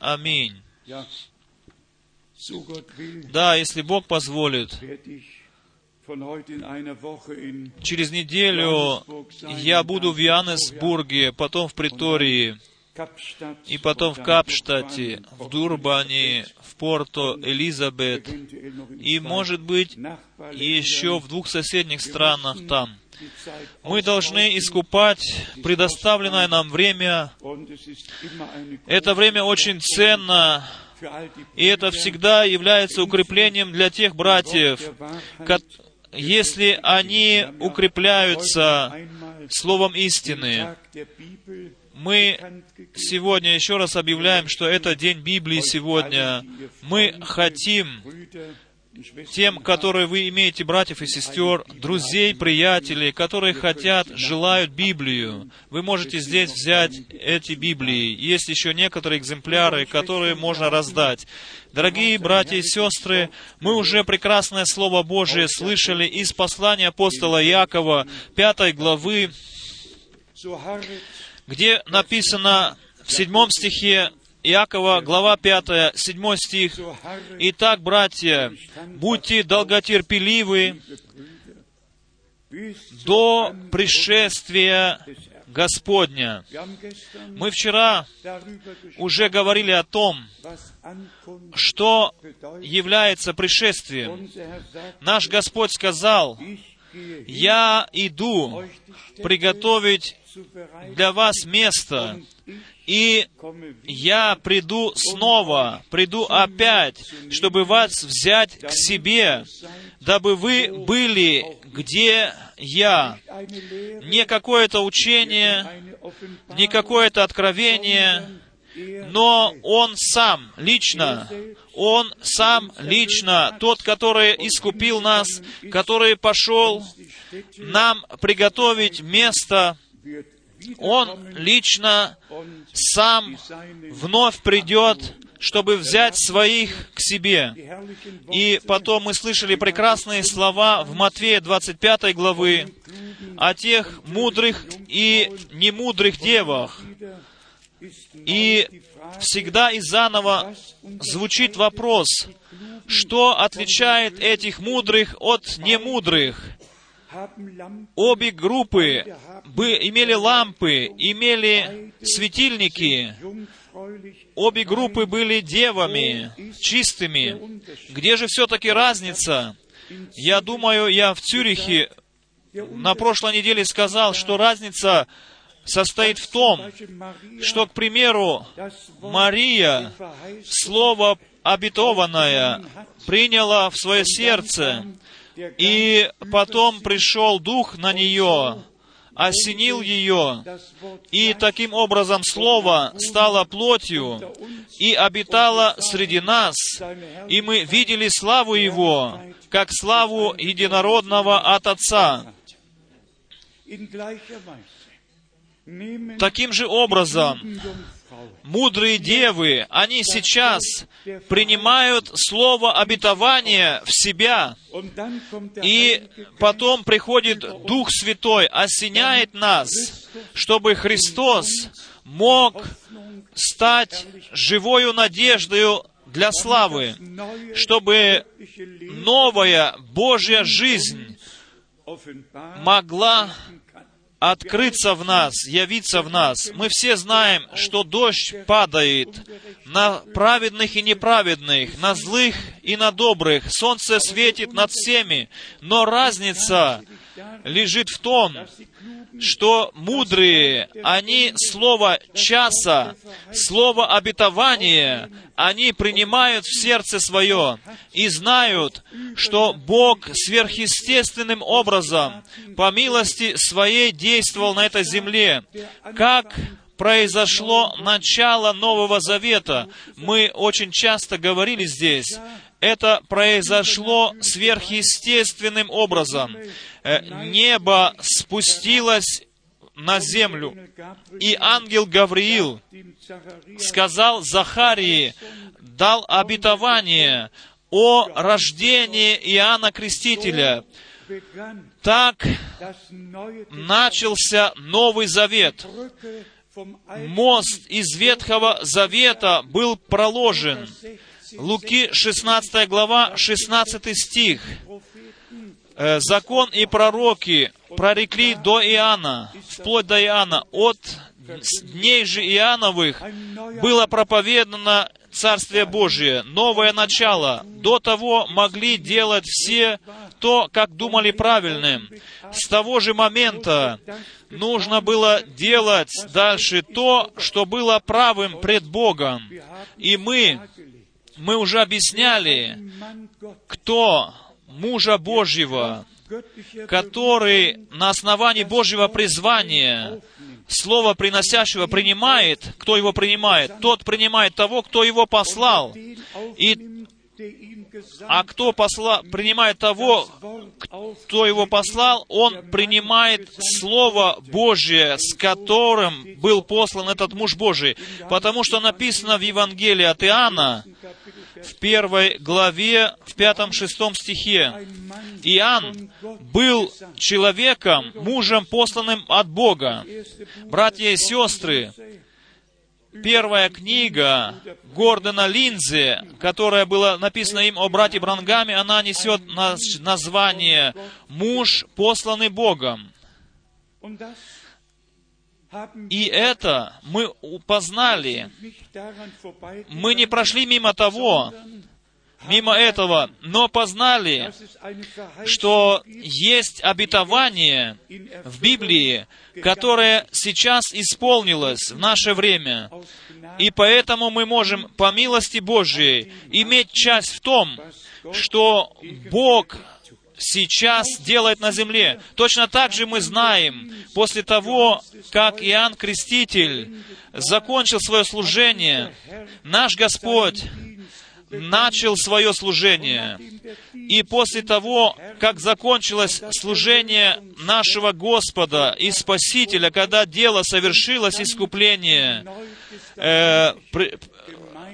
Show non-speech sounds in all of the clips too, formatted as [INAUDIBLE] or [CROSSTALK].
Аминь. Да, если Бог позволит, через неделю я буду в Йоаннесбурге, потом в Притории, и потом в Капштате, в Дурбане, в Порто-Элизабет, и, может быть, еще в двух соседних странах там. Мы должны искупать предоставленное нам время. Это время очень ценно, и это всегда является укреплением для тех братьев, если они укрепляются Словом истины. Мы сегодня еще раз объявляем, что это День Библии сегодня. Мы хотим тем, которые вы имеете, братьев и сестер, друзей, приятелей, которые хотят, желают Библию. Вы можете здесь взять эти Библии. Есть еще некоторые экземпляры, которые можно раздать. Дорогие братья и сестры, мы уже прекрасное Слово Божие слышали из послания апостола Якова, пятой главы, где написано в седьмом стихе Иакова, глава 5, 7 стих. «Итак, братья, будьте долготерпеливы до пришествия Господня». Мы вчера уже говорили о том, что является пришествием. Наш Господь сказал, «Я иду приготовить для вас место, и я приду снова, приду опять, чтобы вас взять к себе, дабы вы были, где я. Не какое-то учение, не какое-то откровение, но Он сам лично, Он сам лично, тот, который искупил нас, который пошел нам приготовить место, он лично сам вновь придет, чтобы взять своих к себе. И потом мы слышали прекрасные слова в Матвея 25 главы о тех мудрых и немудрых девах. И всегда и заново звучит вопрос, что отличает этих мудрых от немудрых? Обе группы имели лампы, имели светильники. Обе группы были девами, чистыми. Где же все-таки разница? Я думаю, я в Цюрихе на прошлой неделе сказал, что разница состоит в том, что, к примеру, Мария, Слово обетованное, приняла в свое сердце, и потом пришел Дух на нее, осенил ее, и таким образом Слово стало плотью и обитало среди нас, и мы видели славу Его, как славу единородного от Отца. Таким же образом, мудрые девы, они сейчас принимают слово обетования в себя, и потом приходит Дух Святой, осеняет нас, чтобы Христос мог стать живою надеждою для славы, чтобы новая Божья жизнь могла открыться в нас, явиться в нас. Мы все знаем, что дождь падает на праведных и неправедных, на злых и на добрых. Солнце светит над всеми, но разница лежит в том, что мудрые, они слово часа, слово обетования, они принимают в сердце свое и знают, что Бог сверхъестественным образом, по милости своей, действовал на этой земле. Как произошло начало Нового Завета. Мы очень часто говорили здесь, это произошло сверхъестественным образом. Э, небо спустилось на землю, и ангел Гавриил сказал Захарии, дал обетование о рождении Иоанна Крестителя. Так начался Новый Завет мост из Ветхого Завета был проложен. Луки 16 глава, 16 стих. Э, Закон и пророки прорекли до Иоанна, вплоть до Иоанна, от дней же Иоанновых было проповедано Царствие Божие, новое начало. До того могли делать все то, как думали правильным. С того же момента нужно было делать дальше то, что было правым пред Богом. И мы, мы уже объясняли, кто мужа Божьего, который на основании Божьего призвания Слово приносящего принимает, кто его принимает, тот принимает того, кто его послал. И, а кто посла, принимает того, кто его послал, он принимает Слово Божье, с которым был послан этот муж Божий. Потому что написано в Евангелии от Иоанна, в первой главе, в пятом-шестом стихе. Иоанн был человеком, мужем, посланным от Бога. Братья и сестры, первая книга Гордона Линдзи, которая была написана им о брате Брангаме, она несет название «Муж, посланный Богом». И это мы познали. Мы не прошли мимо того, мимо этого, но познали, что есть обетование в Библии, которое сейчас исполнилось в наше время. И поэтому мы можем, по милости Божией, иметь часть в том, что Бог сейчас делает на земле. Точно так же мы знаем, после того, как Иоанн Креститель закончил свое служение, наш Господь начал свое служение. И после того, как закончилось служение нашего Господа и Спасителя, когда дело совершилось, искупление, э,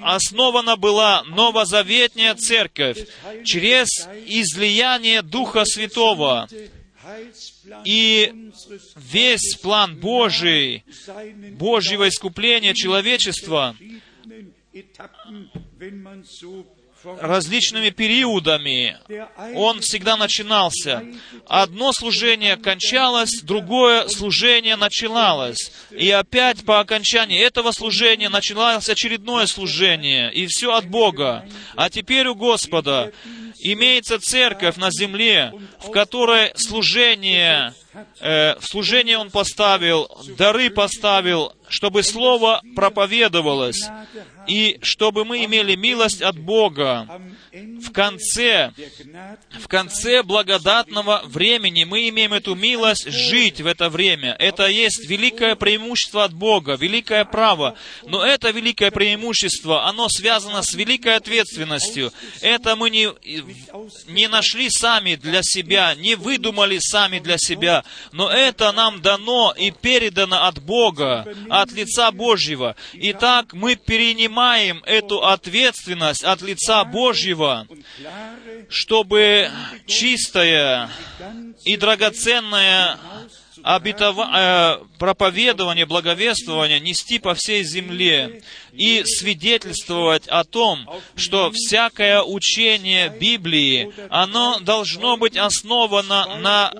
основана была новозаветная церковь через излияние Духа Святого. И весь план Божий, Божьего искупления человечества, различными периодами. Он всегда начинался. Одно служение кончалось, другое служение начиналось. И опять по окончании этого служения начиналось очередное служение. И все от Бога. А теперь у Господа имеется церковь на земле, в которой служение, э, служение Он поставил, дары поставил, чтобы Слово проповедовалось, и чтобы мы имели милость от Бога. В конце, в конце благодатного времени мы имеем эту милость жить в это время. Это есть великое преимущество от Бога, великое право. Но это великое преимущество, оно связано с великой ответственностью. Это мы не, не нашли сами для себя, не выдумали сами для себя, но это нам дано и передано от Бога, от лица Божьего. Итак, мы перенимаем эту ответственность от лица Божьего, чтобы чистая и драгоценная обетова... э, проповедование, благовествование нести по всей земле и свидетельствовать о том, что всякое учение Библии, оно должно быть основано на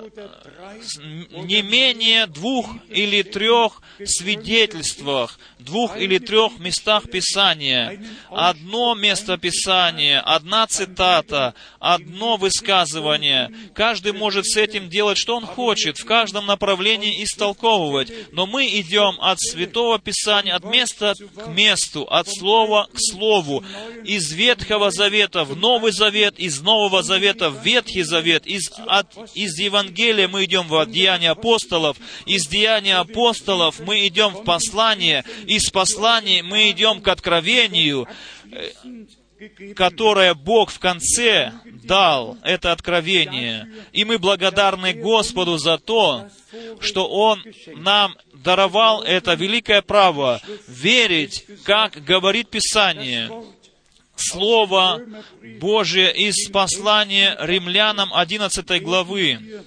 не менее двух или трех свидетельствах, двух или трех местах Писания. Одно место Писания, одна цитата, одно высказывание. Каждый может с этим делать, что он хочет, в каждом направлении истолковывать. Но мы идем от Святого Писания, от места к месту, от слова к слову, из Ветхого Завета в Новый Завет, из Нового Завета в Ветхий Завет, из, от, из Евангелия мы идем в Деяния апостолов, из Деяния апостолов мы идем в послание, из послания мы идем к откровению, которое Бог в конце дал, это откровение. И мы благодарны Господу за то, что Он нам даровал это великое право верить, как говорит Писание. Слово Божие из послания римлянам 11 главы.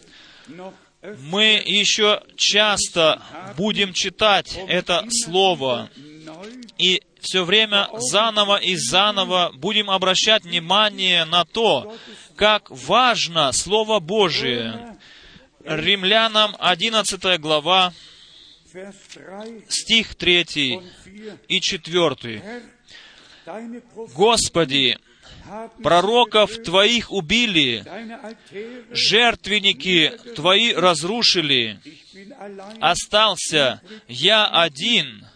мы еще часто будем читать это Слово, и все время заново и заново будем обращать внимание на то, как важно Слово Божие. Римлянам 11 глава, стих 3 и 4. «Господи, пророков Твоих убили, жертвенники Твои разрушили, остался я один,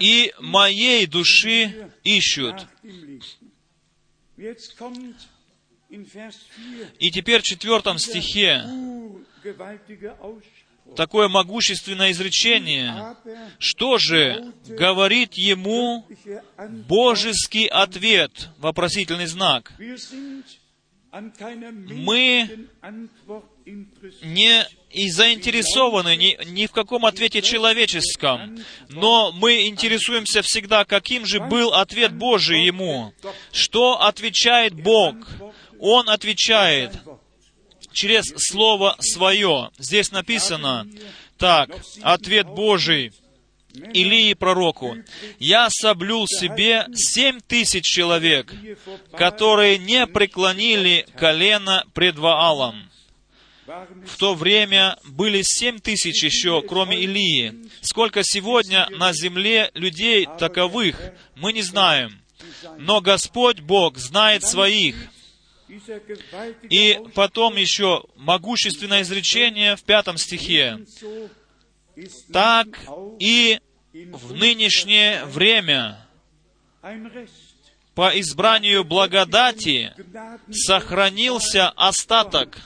и моей души ищут». И теперь в четвертом стихе такое могущественное изречение. Что же говорит ему божеский ответ? Вопросительный знак. Мы не и заинтересованы ни, ни в каком ответе человеческом, но мы интересуемся всегда, каким же был ответ Божий ему. Что отвечает Бог? Он отвечает, через Слово Свое. Здесь написано так, ответ Божий Илии пророку, «Я соблюл себе семь тысяч человек, которые не преклонили колено пред Ваалом». В то время были семь тысяч еще, кроме Илии. Сколько сегодня на земле людей таковых, мы не знаем. Но Господь Бог знает своих, и потом еще могущественное изречение в пятом стихе. Так и в нынешнее время по избранию благодати сохранился остаток,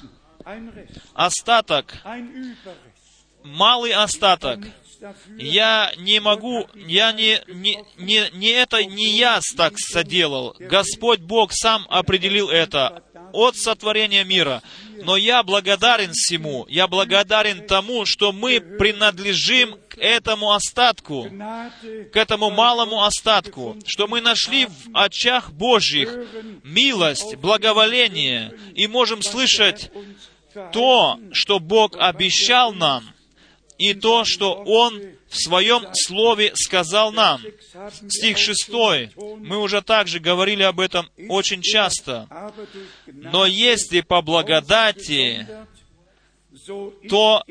остаток, малый остаток, я не могу, я не, не, не, не это, не я так соделал. Господь Бог сам определил это от сотворения мира. Но я благодарен всему, я благодарен тому, что мы принадлежим к этому остатку, к этому малому остатку, что мы нашли в очах Божьих милость, благоволение, и можем слышать то, что Бог обещал нам, и то, что Он в Своем Слове сказал нам. Стих 6. Мы уже также говорили об этом очень часто. Но если по благодати, то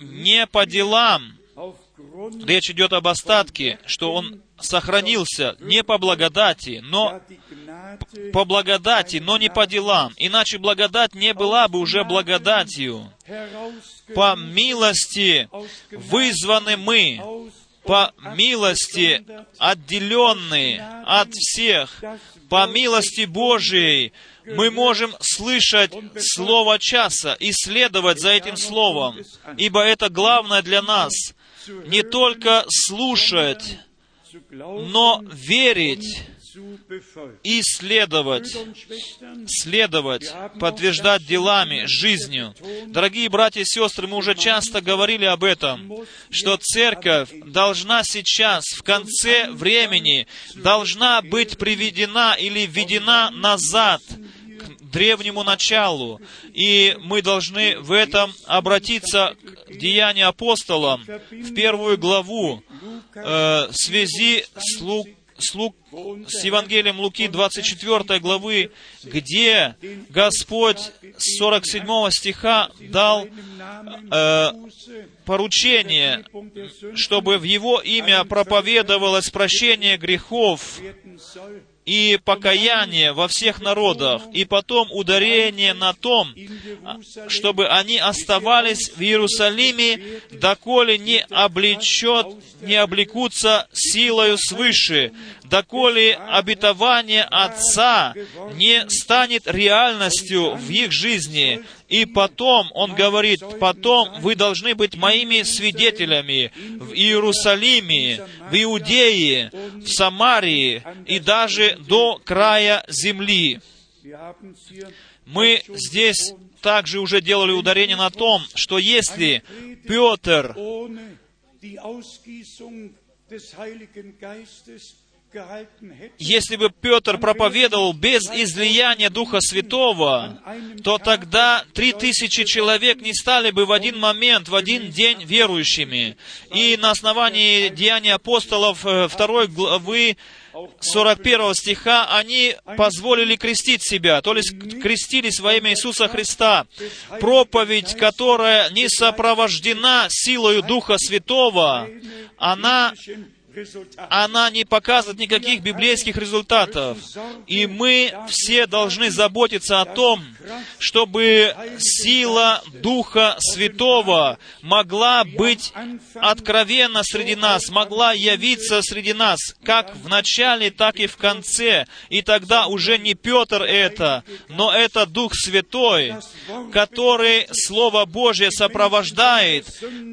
не по делам. Речь идет об остатке, что он сохранился не по благодати, но по благодати, но не по делам. Иначе благодать не была бы уже благодатью. По милости вызваны мы, по милости отделенные от всех, по милости Божией мы можем слышать Слово часа и следовать за этим Словом, ибо это главное для нас. Не только слушать, но верить и следовать, следовать, подтверждать делами, жизнью. Дорогие братья и сестры, мы уже часто говорили об этом, что церковь должна сейчас, в конце времени, должна быть приведена или введена назад древнему началу. И мы должны в этом обратиться к Деянию апостолам, в первую главу, э, в связи с Лук с, Лук, с Евангелием Луки 24 главы, где Господь с 47 стиха дал э, поручение, чтобы в Его имя проповедовалось прощение грехов и покаяние во всех народах, и потом ударение на том, чтобы они оставались в Иерусалиме, доколе не облечет, не облекутся силою свыше, доколе обетование Отца не станет реальностью в их жизни. И потом, он говорит, потом вы должны быть моими свидетелями в Иерусалиме, в Иудее, в Самарии и даже до края земли. Мы здесь также уже делали ударение на том, что если Петр если бы Петр проповедовал без излияния Духа Святого, то тогда три тысячи человек не стали бы в один момент, в один день верующими. И на основании Деяния апостолов 2 э, главы 41 стиха, они позволили крестить себя, то есть крестились во имя Иисуса Христа. Проповедь, которая не сопровождена силою Духа Святого, она она не показывает никаких библейских результатов. И мы все должны заботиться о том, чтобы сила Духа Святого могла быть откровенна среди нас, могла явиться среди нас, как в начале, так и в конце. И тогда уже не Петр это, но это Дух Святой, который Слово Божье сопровождает,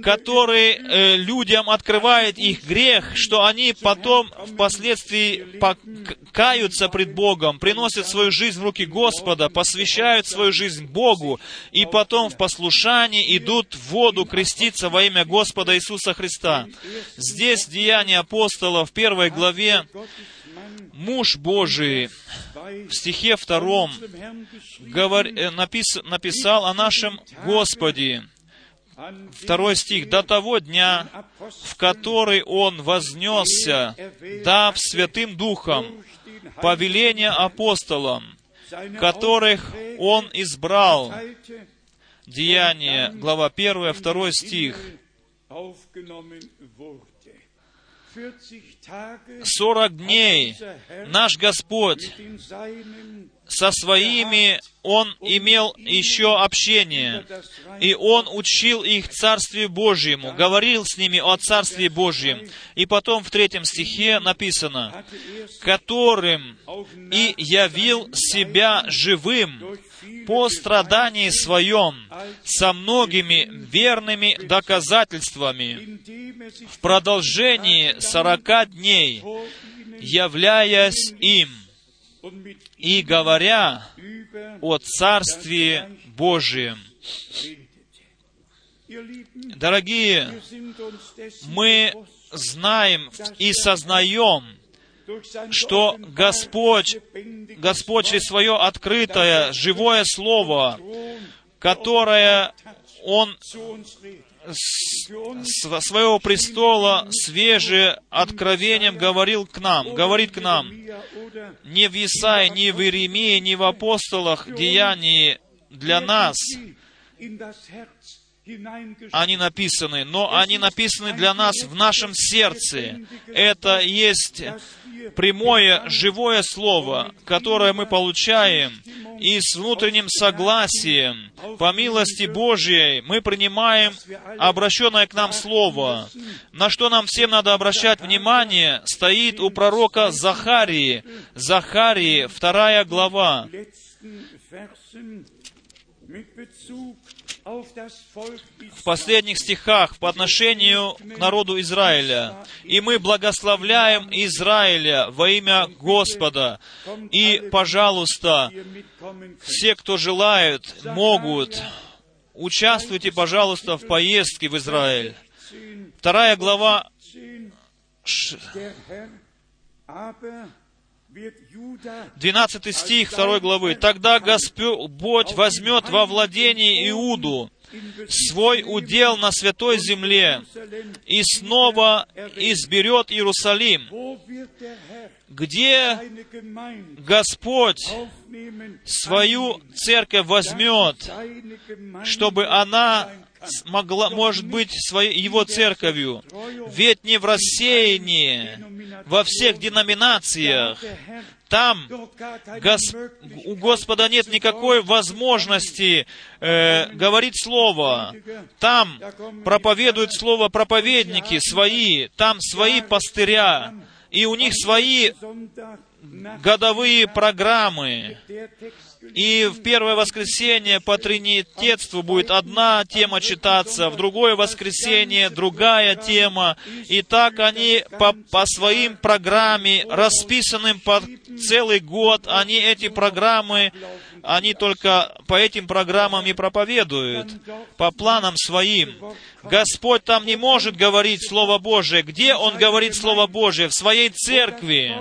который э, людям открывает их грех, что они потом впоследствии каются пред Богом, приносят свою жизнь в руки Господа, посвящают свою жизнь Богу, и потом в послушании идут в воду креститься во имя Господа Иисуса Христа. Здесь Деяния апостола в первой главе муж Божий в стихе втором говор... Э, напис... написал о нашем Господе, Второй стих. «До того дня, в который Он вознесся, дав Святым Духом повеление апостолам, которых Он избрал». Деяние, глава 1, 2 стих. Сорок дней наш Господь со своими он имел еще общение, и он учил их Царствию Божьему, говорил с ними о Царстве Божьем. И потом в третьем стихе написано, «которым и явил себя живым по страдании своем со многими верными доказательствами в продолжении сорока дней, являясь им» и говоря о Царстве Божием. Дорогие, мы знаем и сознаем, что Господь, Господь через свое открытое, живое Слово, которое Он с своего престола свежее откровением говорил к нам, говорит к нам. Не в Исаии, не в Иеремии, не в апостолах деянии для нас они написаны, но они написаны для нас в нашем сердце. Это есть прямое, живое слово, которое мы получаем, и с внутренним согласием, по милости Божьей, мы принимаем обращенное к нам слово. На что нам всем надо обращать внимание, стоит у пророка Захарии. Захарии, вторая глава в последних стихах по отношению к народу Израиля. «И мы благословляем Израиля во имя Господа». И, пожалуйста, все, кто желают, могут, участвуйте, пожалуйста, в поездке в Израиль. Вторая глава 12 стих 2 главы. «Тогда Господь возьмет во владение Иуду свой удел на святой земле и снова изберет Иерусалим, где Господь свою церковь возьмет, чтобы она могла, может быть своей, его церковью. Ведь не в рассеянии, во всех деноминациях, там Гос... у Господа нет никакой возможности э, говорить Слово. Там проповедуют Слово проповедники свои, там свои пастыря, и у них свои годовые программы. И в первое воскресенье по тринитетству будет одна тема читаться, в другое воскресенье другая тема. И так они по, по своим программе, расписанным по целый год они эти программы, они только по этим программам и проповедуют, по планам своим. Господь там не может говорить Слово Божие. Где Он говорит Слово Божие? В своей церкви.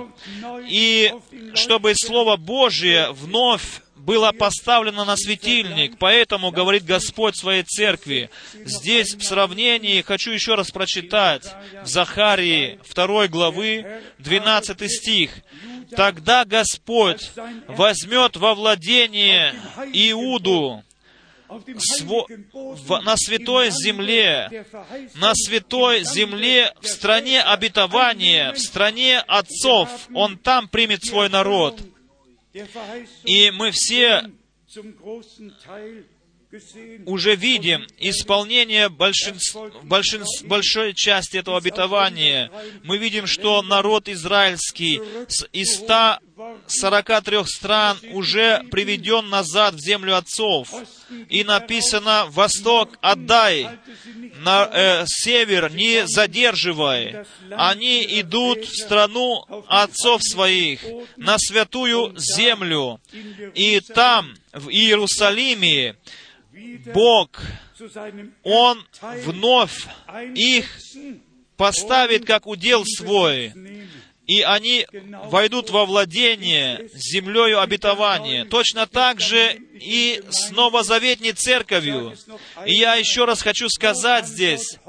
И чтобы Слово Божие вновь было поставлено на светильник, поэтому говорит Господь своей церкви. Здесь в сравнении, хочу еще раз прочитать, в Захарии 2 главы 12 стих. «Тогда Господь возьмет во владение Иуду, сво, в, на святой земле, на святой земле, в стране обетования, в стране отцов. Он там примет свой народ. И мы все уже видим исполнение большинств, большинств, большой части этого обетования. Мы видим, что народ израильский из 143 стран уже приведен назад в землю отцов. И написано, «Восток отдай, на э, север не задерживай». Они идут в страну отцов своих, на святую землю. И там, в Иерусалиме, Бог, Он вновь их поставит как удел свой, и они войдут во владение землею обетования. Точно так же и с новозаветней церковью. И я еще раз хочу сказать здесь,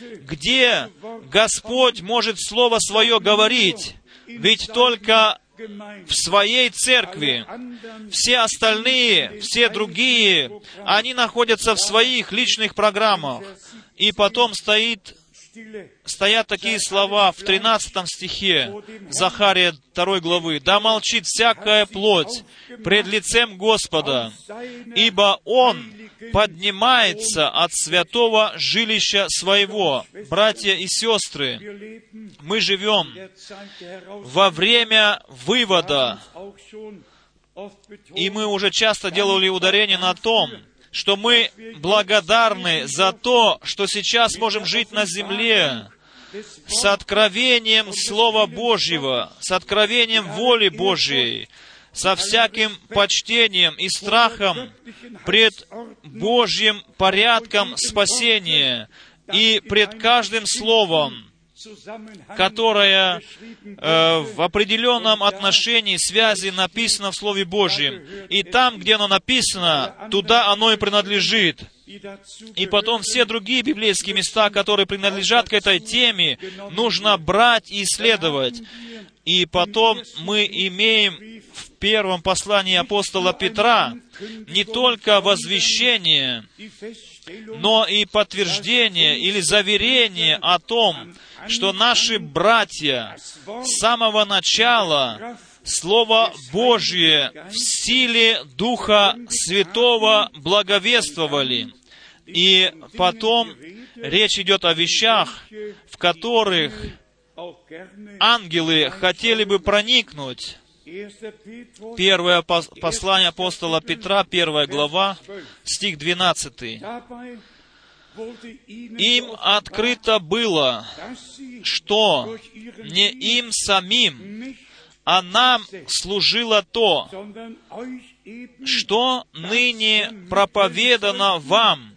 где Господь может Слово Свое говорить, ведь только в своей церкви. Все остальные, все другие, они находятся в своих личных программах. И потом стоит стоят такие слова в 13 стихе Захария 2 главы. «Да молчит всякая плоть пред лицем Господа, ибо Он поднимается от святого жилища своего». Братья и сестры, мы живем во время вывода, и мы уже часто делали ударение на том, что мы благодарны за то, что сейчас можем жить на земле с откровением Слова Божьего, с откровением воли Божьей, со всяким почтением и страхом пред Божьим порядком спасения и пред каждым словом, которое э, в определенном отношении связи написано в Слове Божьем. И там, где оно написано, туда оно и принадлежит. И потом все другие библейские места, которые принадлежат к этой теме, нужно брать и исследовать. И потом мы имеем в первом послании апостола Петра не только возвещение, но и подтверждение или заверение о том, что наши братья с самого начала Слово Божье в силе Духа Святого благовествовали. И потом речь идет о вещах, в которых ангелы хотели бы проникнуть. Первое послание апостола Петра, первая глава, стих 12. Им открыто было, что не им самим, а нам служило то, что ныне проповедано вам,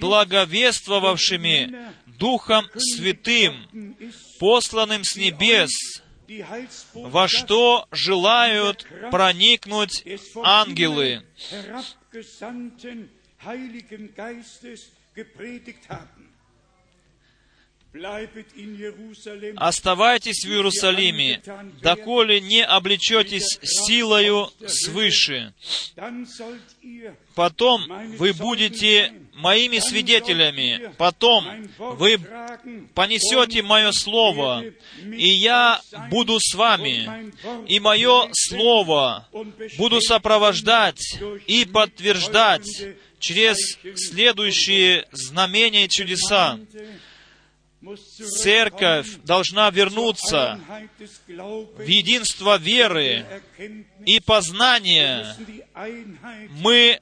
благовествовавшими Духом Святым, посланным с небес, во что желают проникнуть ангелы. Оставайтесь в Иерусалиме, доколе не облечетесь силою свыше. Потом вы будете моими свидетелями. Потом вы понесете мое слово, и я буду с вами. И мое слово буду сопровождать и подтверждать через следующие знамения и чудеса. Церковь должна вернуться в единство веры и познания, мы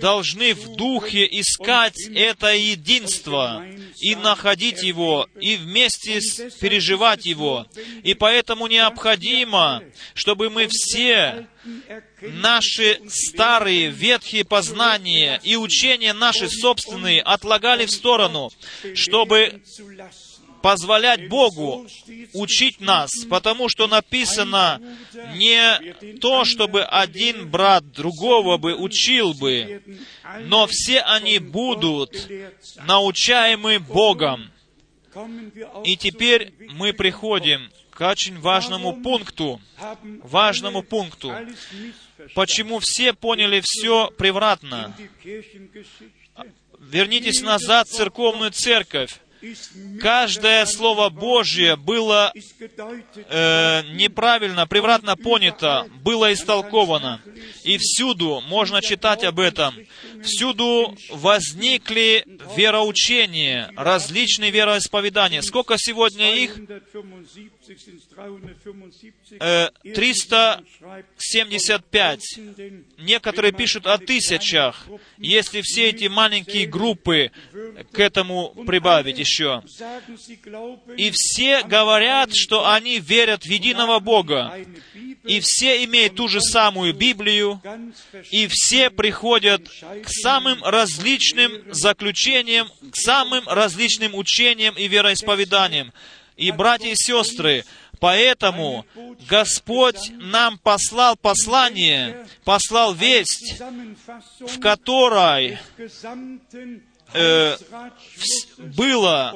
должны в духе искать это единство и находить его, и вместе переживать его. И поэтому необходимо, чтобы мы все наши старые ветхие познания и учения наши собственные отлагали в сторону, чтобы позволять Богу учить нас, потому что написано не то, чтобы один брат другого бы учил бы, но все они будут научаемы Богом. И теперь мы приходим к очень важному пункту, важному пункту, почему все поняли все превратно. Вернитесь назад в церковную церковь. Каждое Слово Божье было э, неправильно, превратно понято, было истолковано. И всюду можно читать об этом. Всюду возникли вероучения, различные вероисповедания. Сколько сегодня их? 375. Э, Некоторые пишут о тысячах, если все эти маленькие группы к этому прибавить еще. И все говорят, что они верят в единого Бога. И все имеют ту же самую Библию, и все приходят к самым различным заключениям, к самым различным учениям и вероисповеданиям. И, братья и сестры, Поэтому Господь нам послал послание, послал весть, в которой э, было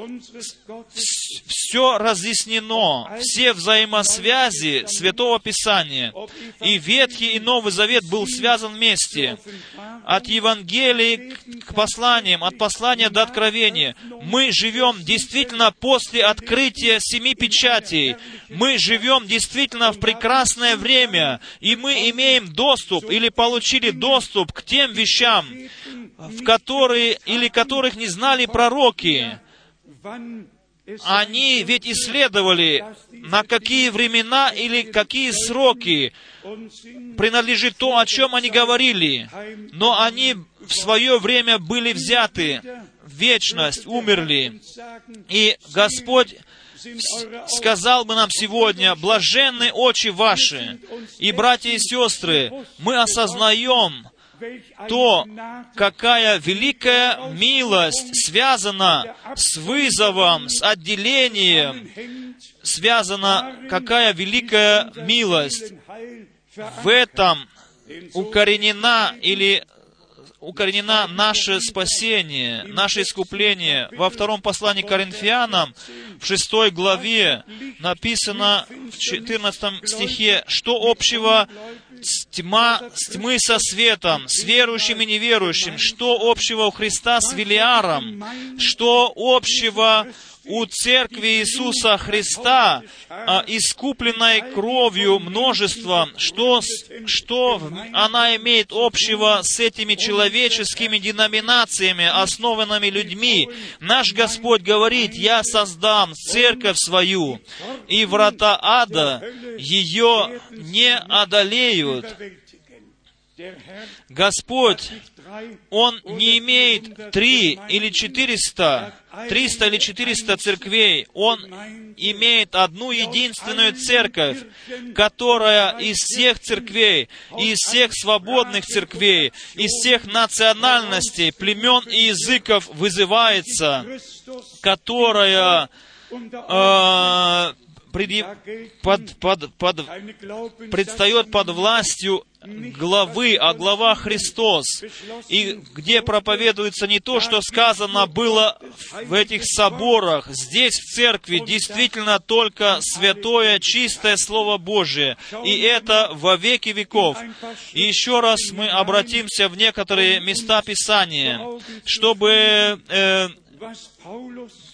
все разъяснено, все взаимосвязи Святого Писания. И Ветхий и Новый Завет был связан вместе. От Евангелия к посланиям, от послания до откровения. Мы живем действительно после открытия семи печатей. Мы живем действительно в прекрасное время, и мы имеем доступ или получили доступ к тем вещам, в которые или которых не знали пророки. Они ведь исследовали, на какие времена или какие сроки принадлежит то, о чем они говорили. Но они в свое время были взяты в вечность, умерли. И Господь сказал бы нам сегодня, блаженны очи ваши. И, братья и сестры, мы осознаем, то, какая великая милость связана с вызовом, с отделением, связана какая великая милость. В этом укоренена или укоренена наше спасение, наше искупление. Во втором послании к Коринфянам, в шестой главе, написано в 14 стихе, что общего тьма, с тьмы со светом, с верующим и неверующим, что общего у Христа с Велиаром, что общего у Церкви Иисуса Христа, а, искупленной кровью множеством, что, что она имеет общего с этими человеческими деноминациями, основанными людьми. Наш Господь говорит, «Я создам церковь свою, и врата ада ее не одолеют». Господь, Он не имеет три или четыреста, триста или четыреста церквей. Он имеет одну единственную церковь, которая из всех церквей, из всех свободных церквей, из всех национальностей, племен и языков вызывается, которая э, под, под, под, предстает под властью главы, а глава Христос, и где проповедуется не то, что сказано было в этих соборах, здесь, в церкви, действительно только святое, чистое Слово Божие, и это во веки веков. И еще раз мы обратимся в некоторые места Писания, чтобы э,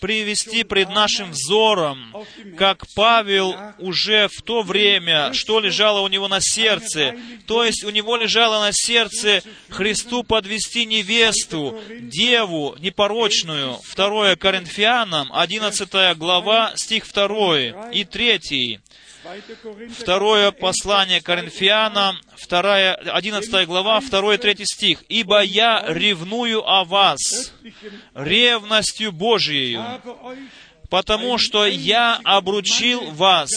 привести пред нашим взором, как Павел уже в то время, что лежало у него на сердце. То есть у него лежало на сердце Христу подвести невесту, деву непорочную. 2 Коринфянам, 11 глава, стих 2 и 3. Второе послание Коринфянам, вторая, 11 глава, 2-3 стих. «Ибо я ревную о вас ревностью Божией, потому что я обручил вас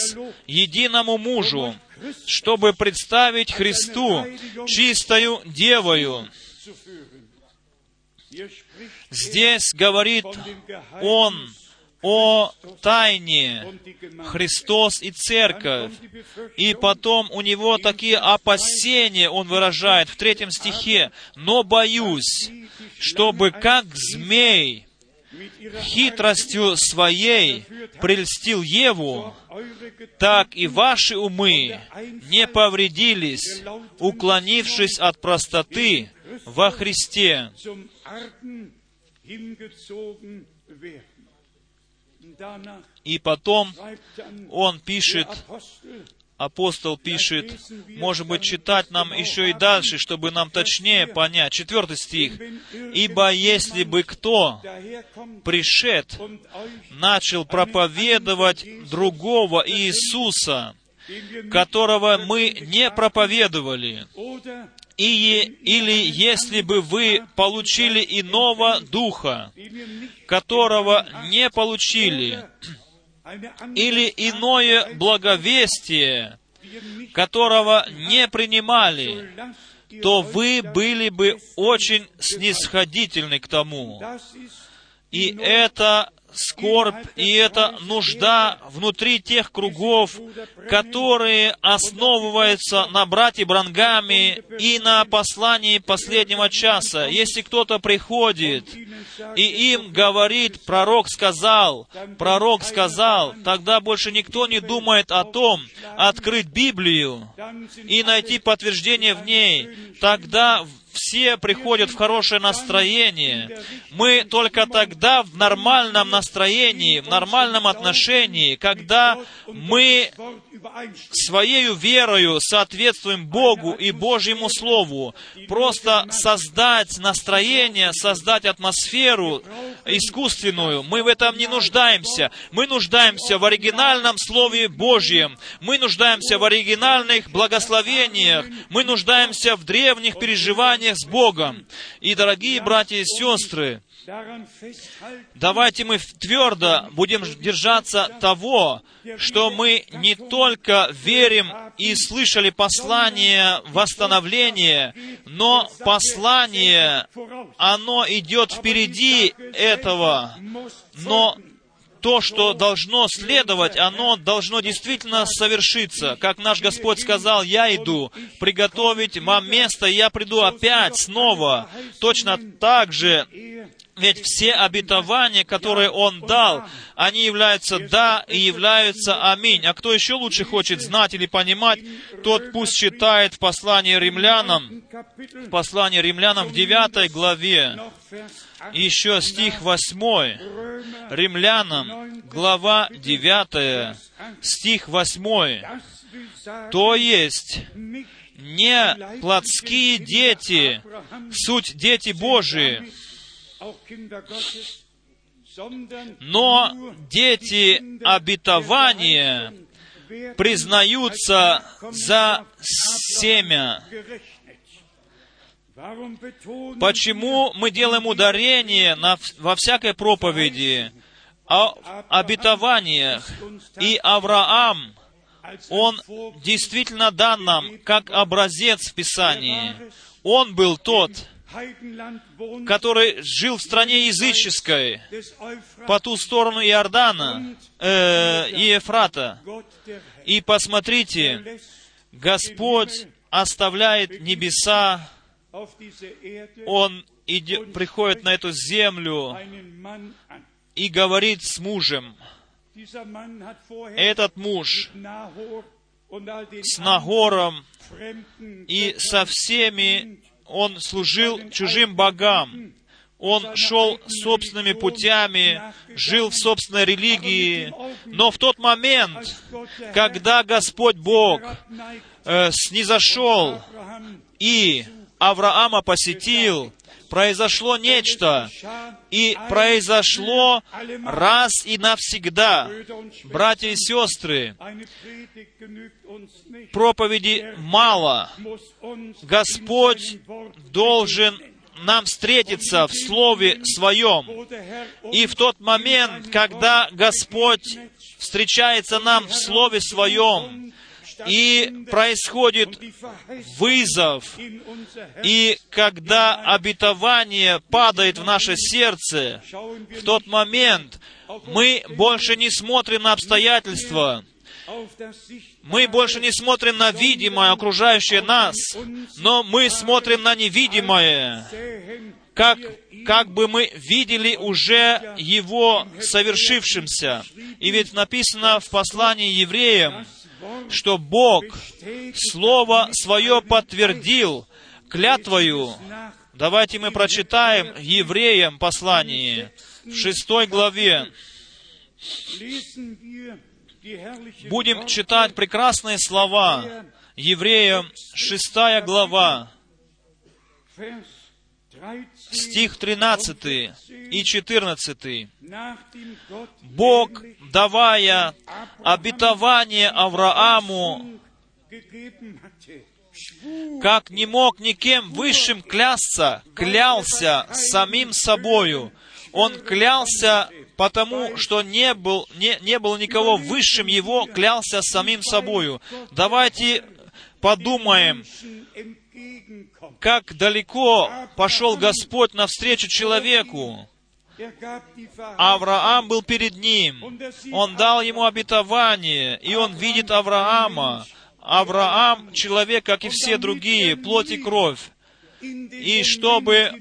единому мужу, чтобы представить Христу чистою девою». Здесь говорит Он о тайне Христос и Церковь. И потом у него такие опасения он выражает в третьем стихе. «Но боюсь, чтобы как змей хитростью своей прельстил Еву, так и ваши умы не повредились, уклонившись от простоты во Христе. И потом он пишет, апостол пишет, может быть, читать нам еще и дальше, чтобы нам точнее понять. Четвертый стих. «Ибо если бы кто пришед, начал проповедовать другого Иисуса, которого мы не проповедовали, и, или если бы вы получили иного духа, которого не получили, или иное благовестие, которого не принимали, то вы были бы очень снисходительны к тому. И это скорбь и эта нужда внутри тех кругов, которые основываются на брате Брангаме и на послании последнего часа. Если кто-то приходит и им говорит, пророк сказал, пророк сказал, тогда больше никто не думает о том, открыть Библию и найти подтверждение в ней. Тогда все приходят в хорошее настроение. Мы только тогда в нормальном настроении, в нормальном отношении, когда мы своей верою соответствуем Богу и Божьему Слову. Просто создать настроение, создать атмосферу искусственную. Мы в этом не нуждаемся. Мы нуждаемся в оригинальном Слове Божьем. Мы нуждаемся в оригинальных благословениях. Мы нуждаемся в древних переживаниях с Богом. И, дорогие братья и сестры, Давайте мы твердо будем держаться того, что мы не только верим и слышали послание восстановления, но послание, оно идет впереди этого. Но то, что должно следовать, оно должно действительно совершиться. Как наш Господь сказал, я иду приготовить вам место, и я приду опять снова. Точно так же ведь все обетования, которые Он дал, они являются «да» и являются «аминь». А кто еще лучше хочет знать или понимать, тот пусть читает в послании римлянам, в послании римлянам в 9 главе, еще стих 8, римлянам, глава 9, стих 8. То есть, не плотские дети, суть дети Божии, но дети обетования признаются за семя. Почему мы делаем ударение на, во всякой проповеди о обетованиях? И Авраам, он действительно дан нам как образец в Писании. Он был тот, который жил в стране языческой, по ту сторону Иордана э, и Ефрата. И посмотрите, Господь оставляет небеса, Он идет, приходит на эту землю и говорит с мужем. Этот муж с Нагором и со всеми он служил чужим богам. Он шел собственными путями, жил в собственной религии. Но в тот момент, когда Господь Бог э, снизошел и Авраама посетил, произошло нечто, и произошло раз и навсегда. Братья и сестры, проповеди мало. Господь должен нам встретиться в Слове Своем. И в тот момент, когда Господь встречается нам в Слове Своем, и происходит вызов, и когда обетование падает в наше сердце, в тот момент мы больше не смотрим на обстоятельства, мы больше не смотрим на видимое, окружающее нас, но мы смотрим на невидимое, как, как бы мы видели уже его совершившимся. И ведь написано в послании евреям, что Бог Слово Свое подтвердил клятвою. Давайте мы прочитаем Евреям послание в шестой главе. Будем читать прекрасные слова. Евреям шестая глава, стих 13 и 14. Бог, давая обетование Аврааму, как не мог никем высшим клясться, клялся самим собою. Он клялся потому, что не был, не, не было никого высшим его, клялся самим собою. Давайте подумаем, как далеко пошел Господь навстречу человеку. Авраам был перед ним. Он дал ему обетование, и он видит Авраама. Авраам — человек, как и все другие, плоть и кровь. И чтобы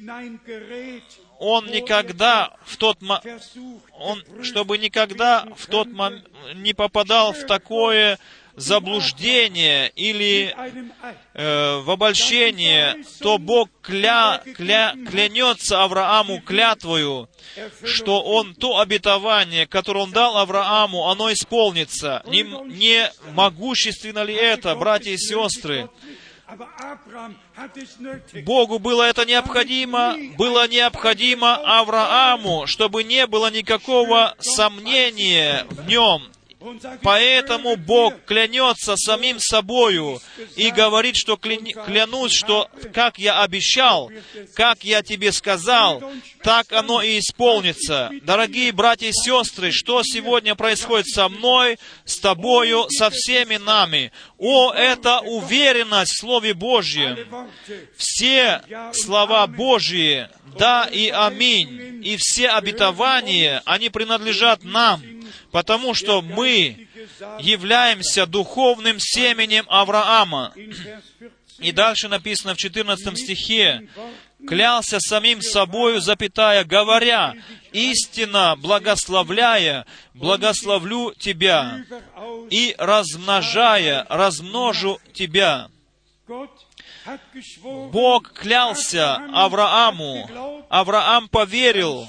он никогда в тот он, чтобы никогда в тот момент не попадал в такое заблуждение или э, в обольщение, то Бог кля, кля, клянется Аврааму клятвою, что он то обетование, которое он дал Аврааму, оно исполнится. Не, не могущественно ли это, братья и сестры? Богу было это необходимо, было необходимо Аврааму, чтобы не было никакого сомнения в нем, Поэтому Бог клянется самим собою и говорит, что клянусь, что как я обещал, как я тебе сказал, так оно и исполнится. Дорогие братья и сестры, что сегодня происходит со мной, с тобою, со всеми нами? О, это уверенность в Слове Божьем. Все слова Божьи, да и аминь, и все обетования, они принадлежат нам потому что мы являемся духовным семенем Авраама. И дальше написано в 14 стихе, клялся самим собою, запятая, говоря, истинно благословляя, благословлю тебя, и размножая, размножу тебя. Бог клялся Аврааму, Авраам поверил,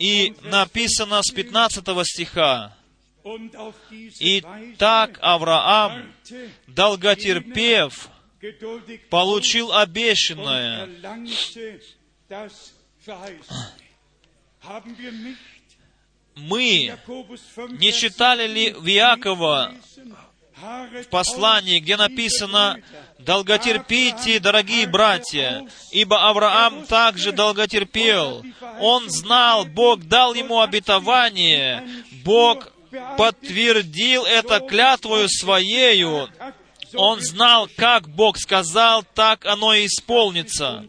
и написано с 15 стиха, «И так Авраам, долготерпев, получил обещанное». Мы не читали ли в Иакова в послании, где написано «Долготерпите, дорогие братья, ибо Авраам также долготерпел. Он знал, Бог дал ему обетование, Бог подтвердил это клятвою Своею, он знал, как Бог сказал, так оно и исполнится.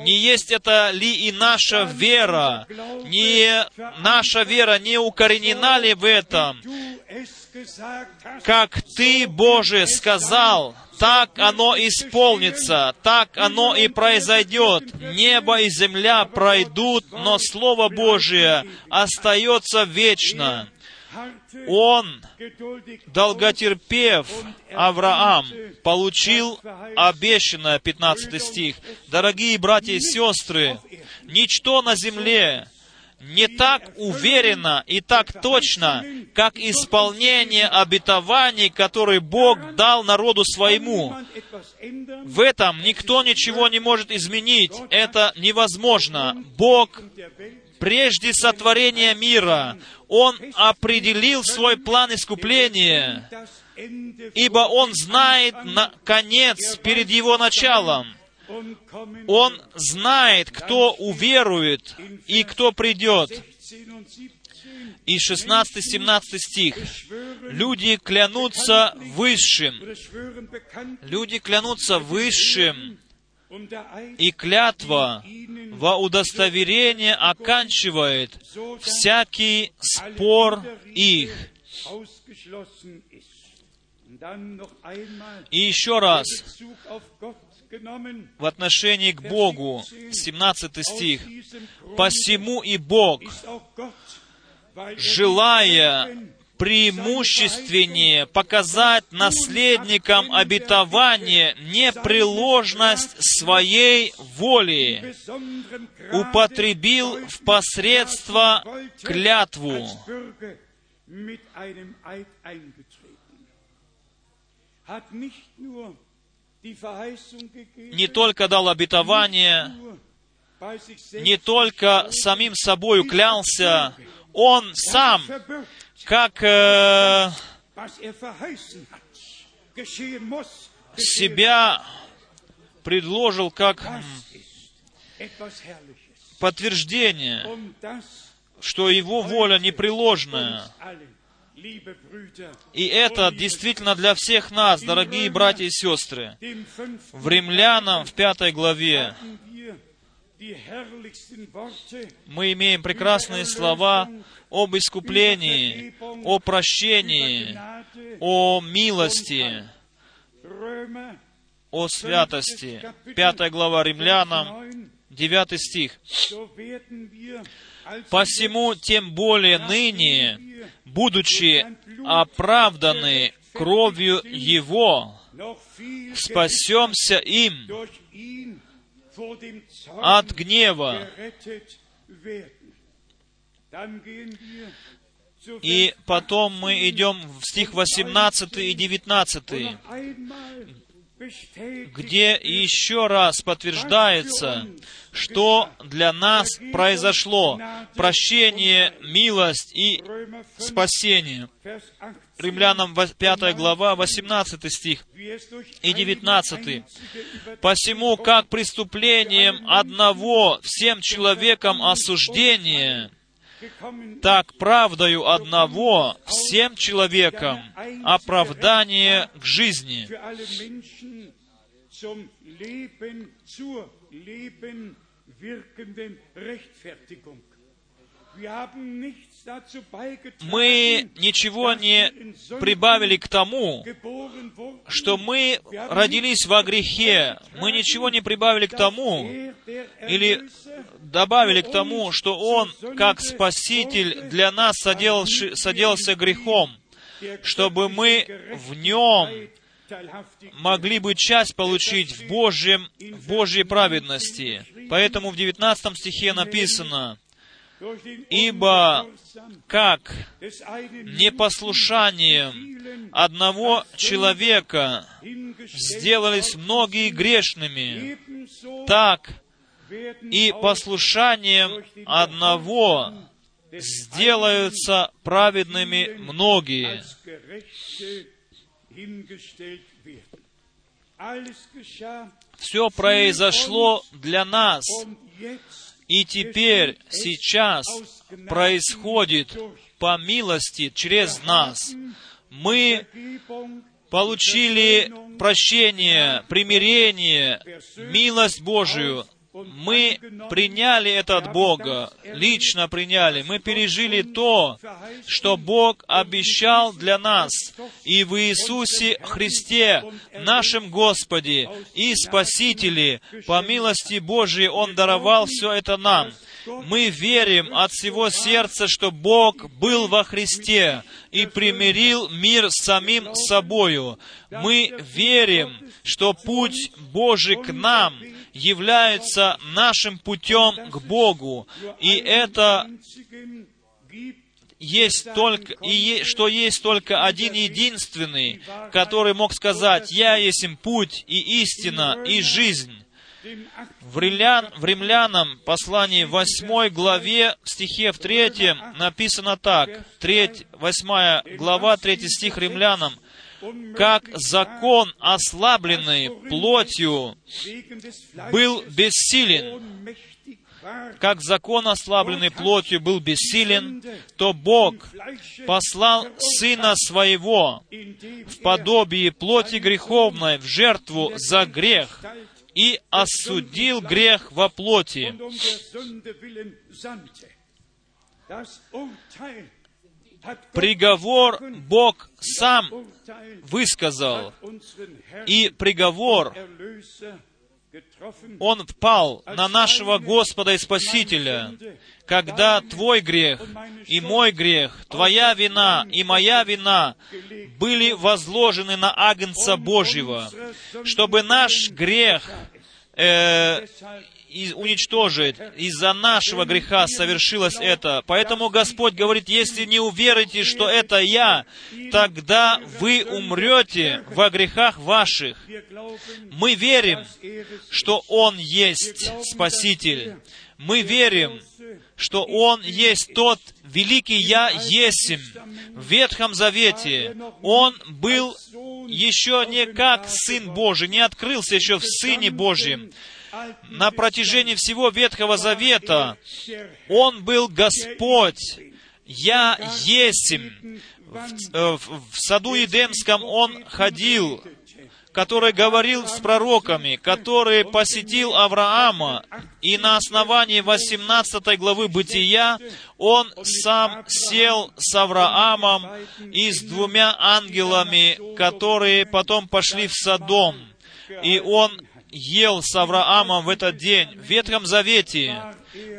Не есть это ли и наша вера? Не наша вера не укоренена ли в этом? Как Ты, Боже, сказал, так оно исполнится, так оно и произойдет. Небо и земля пройдут, но Слово Божие остается вечно. Он, долготерпев Авраам, получил обещанное, 15 стих. Дорогие братья и сестры, ничто на земле не так уверенно и так точно, как исполнение обетований, которые Бог дал народу своему. В этом никто ничего не может изменить. Это невозможно. Бог прежде сотворения мира, Он определил свой план искупления, ибо Он знает на конец перед Его началом. Он знает, кто уверует и кто придет. И 16-17 стих. Люди клянутся высшим. Люди клянутся высшим. И клятва во удостоверение оканчивает всякий спор их. И еще раз, в отношении к Богу, 17 стих. «Посему и Бог, желая преимущественнее показать наследникам обетования непреложность своей воли, употребил в посредство клятву, не только дал обетование, не только самим собою клялся, он сам, как э, себя предложил как подтверждение, что его воля непреложная, и это действительно для всех нас, дорогие братья и сестры. В Римлянам, в пятой главе, мы имеем прекрасные слова об искуплении, о прощении, о милости, о святости. Пятая глава Римлянам, девятый стих. «Посему тем более ныне, будучи оправданы кровью Его, спасемся им от гнева. И потом мы идем в стих 18 и 19, где еще раз подтверждается, что для нас произошло прощение, милость и спасение. Римлянам 5 глава, 18 стих и 19. «Посему, как преступлением одного всем человекам осуждение, так правдою одного всем человекам оправдание к жизни. Мы ничего не прибавили к тому, что мы родились во грехе. Мы ничего не прибавили к тому, или добавили к тому, что Он, как Спаситель, для нас соделался грехом, чтобы мы в Нем могли бы часть получить в, Божьем, в Божьей праведности. Поэтому в 19 стихе написано, «Ибо как непослушанием одного человека сделались многие грешными, так и послушанием одного сделаются праведными многие. Все произошло для нас, и теперь, сейчас происходит по милости через нас. Мы получили прощение, примирение, милость Божию мы приняли это от Бога, лично приняли. Мы пережили то, что Бог обещал для нас. И в Иисусе Христе, нашем Господе и Спасителе, по милости Божией Он даровал все это нам. Мы верим от всего сердца, что Бог был во Христе и примирил мир с самим собою. Мы верим, что путь Божий к нам являются нашим путем к Богу. И это есть только, и что есть только один единственный, который мог сказать, «Я есть им путь и истина и жизнь». В, Римлян, в Римлянам, послании 8 главе, стихе в 3 написано так, 3, 8 глава, 3 стих Римлянам, «Как закон, ослабленный плотью, был бессилен, как закон, ослабленный плотью, был бессилен, то Бог послал Сына Своего в подобие плоти греховной в жертву за грех и осудил грех во плоти. Приговор Бог сам высказал, и приговор он впал на нашего Господа и Спасителя, когда твой грех и мой грех, твоя вина и моя вина были возложены на Агнца Божьего, чтобы наш грех э, и уничтожить. Из-за нашего греха совершилось это. Поэтому Господь говорит, если не уверуете, что это я, тогда вы умрете во грехах ваших. Мы верим, что Он есть Спаситель. Мы верим, что Он есть тот великий Я Есим. В Ветхом Завете Он был еще не как Сын Божий, не открылся еще в Сыне Божьем на протяжении всего Ветхого Завета Он был Господь. Я есим. В, э, в, в саду Едемском Он ходил, который говорил с пророками, который посетил Авраама, и на основании 18 главы Бытия он сам сел с Авраамом и с двумя ангелами, которые потом пошли в Содом. И он ел с Авраамом в этот день, в Ветхом Завете,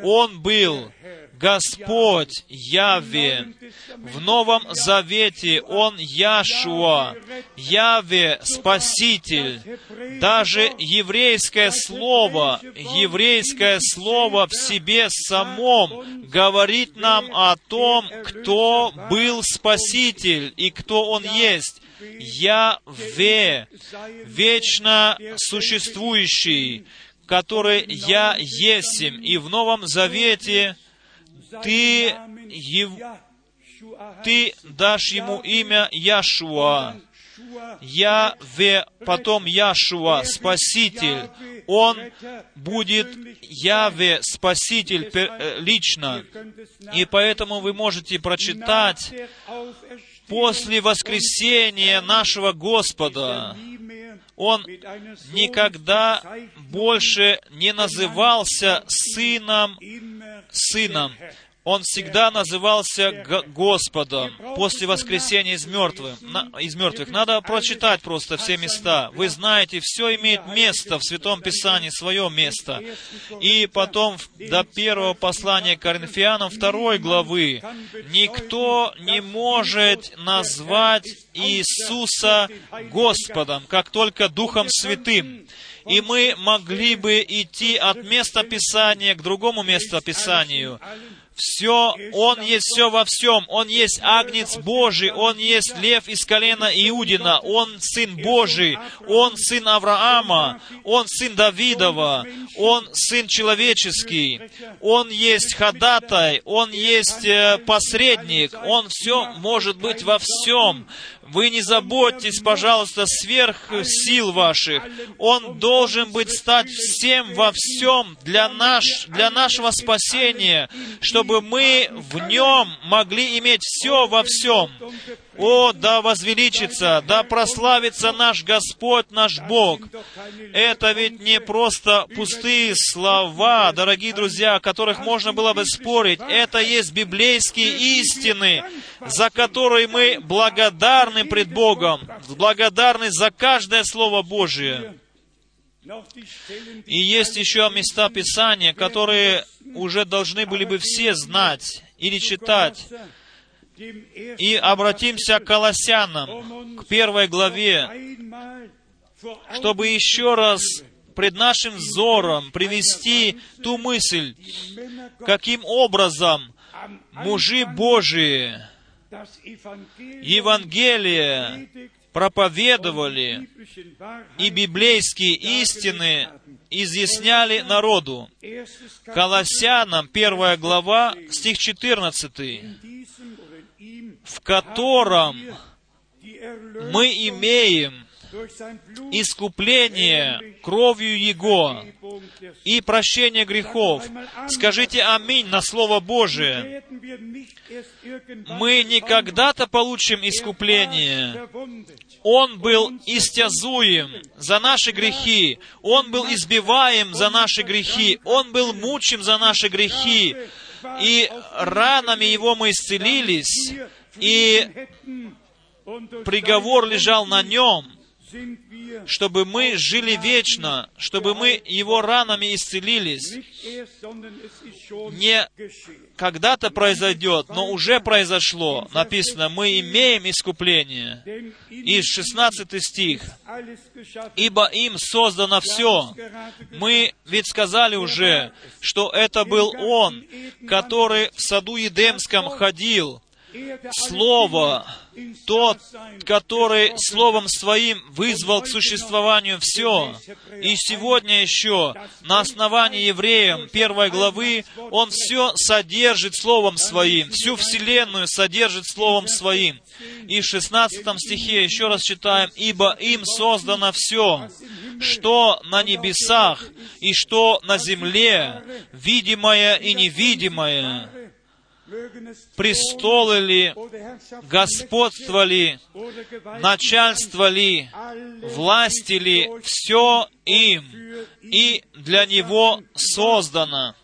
Он был Господь Яве. В Новом Завете Он Яшуа, Яве Спаситель. Даже еврейское слово, еврейское слово в себе самом говорит нам о том, кто был Спаситель и кто Он есть. Яве, вечно существующий, который Я есим. И в Новом Завете ты, ев... ты дашь ему имя Яшуа. Яве, потом Яшуа, Спаситель. Он будет Яве, Спаситель э, лично. И поэтому вы можете прочитать после воскресения нашего Господа он никогда больше не назывался сыном, сыном он всегда назывался Господом после воскресения из мертвых. На, из мертвых. Надо прочитать просто все места. Вы знаете, все имеет место в Святом Писании, свое место. И потом до первого послания Коринфянам второй главы. Никто не может назвать Иисуса Господом, как только Духом Святым и мы могли бы идти от места Писания к другому месту Писанию, все, Он есть все во всем. Он есть Агнец Божий, Он есть лев из колена Иудина, Он Сын Божий, Он Сын Авраама, Он Сын Давидова, Он Сын человеческий, Он есть ходатай, Он есть э, посредник, Он все может быть во всем. Вы не заботьтесь, пожалуйста, сверх сил ваших. Он должен быть стать всем во всем для, наш, для нашего спасения, чтобы мы в нем могли иметь все во всем. О, да возвеличится, да прославится наш Господь, наш Бог. Это ведь не просто пустые слова, дорогие друзья, о которых можно было бы спорить. Это есть библейские истины, за которые мы благодарны пред Богом, благодарны за каждое Слово Божие. И есть еще места Писания, которые уже должны были бы все знать или читать. И обратимся к Колоссянам, к первой главе, чтобы еще раз пред нашим взором привести ту мысль, каким образом мужи Божии Евангелие проповедовали и библейские истины изъясняли народу. Колоссянам, первая глава, стих 14, в котором мы имеем искупление кровью Его и прощение грехов. Скажите аминь на Слово Божие. Мы не когда-то получим искупление. Он был истязуем за наши грехи. Он был избиваем за наши грехи. Он был мучим за наши грехи. И ранами Его мы исцелились. И приговор лежал на Нем чтобы мы жили вечно, чтобы мы Его ранами исцелились. Не когда-то произойдет, но уже произошло. Написано, мы имеем искупление. И 16 стих. «Ибо им создано все». Мы ведь сказали уже, что это был Он, который в саду Едемском ходил, Слово, тот, который Словом Своим вызвал к существованию все. И сегодня еще на основании Евреям первой главы Он все содержит Словом Своим, всю Вселенную содержит Словом Своим. И в 16 стихе еще раз читаем, «Ибо им создано все, что на небесах и что на земле, видимое и невидимое, престолы ли, господство ли, начальство ли, власти ли, все им и для Него создано.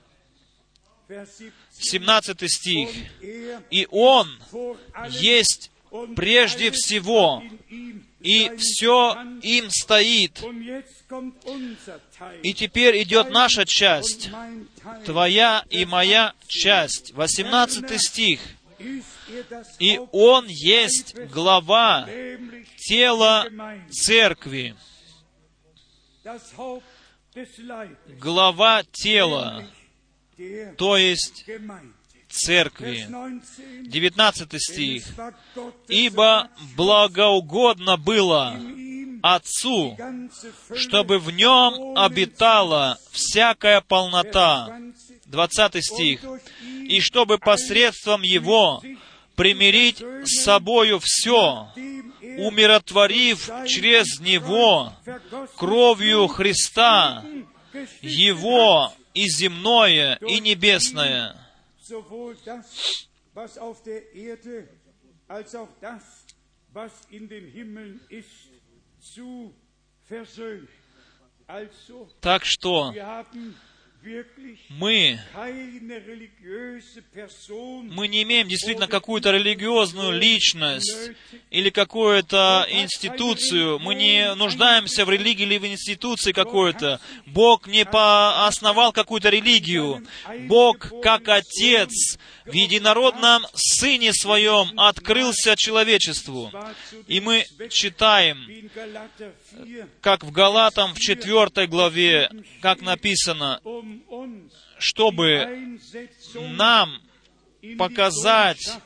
17 стих. «И Он есть прежде всего, и все им стоит. И теперь идет наша часть, твоя и моя часть. 18 стих. И Он есть глава тела церкви. Глава тела, то есть церкви. 19 стих. «Ибо благоугодно было Отцу, чтобы в нем обитала всякая полнота». 20 стих. «И чтобы посредством Его примирить с собою все, умиротворив через Него кровью Христа, Его и земное, и небесное» sowohl das, was auf der Erde, als auch das, was in den Himmeln ist, zu versöhnen. Also, так что мы, мы не имеем действительно какую-то религиозную личность или какую-то институцию. Мы не нуждаемся в религии или в институции какой-то. Бог не основал какую-то религию. Бог, как Отец, в единородном Сыне Своем открылся человечеству. И мы читаем, как в Галатам в четвертой главе, как написано, чтобы нам показать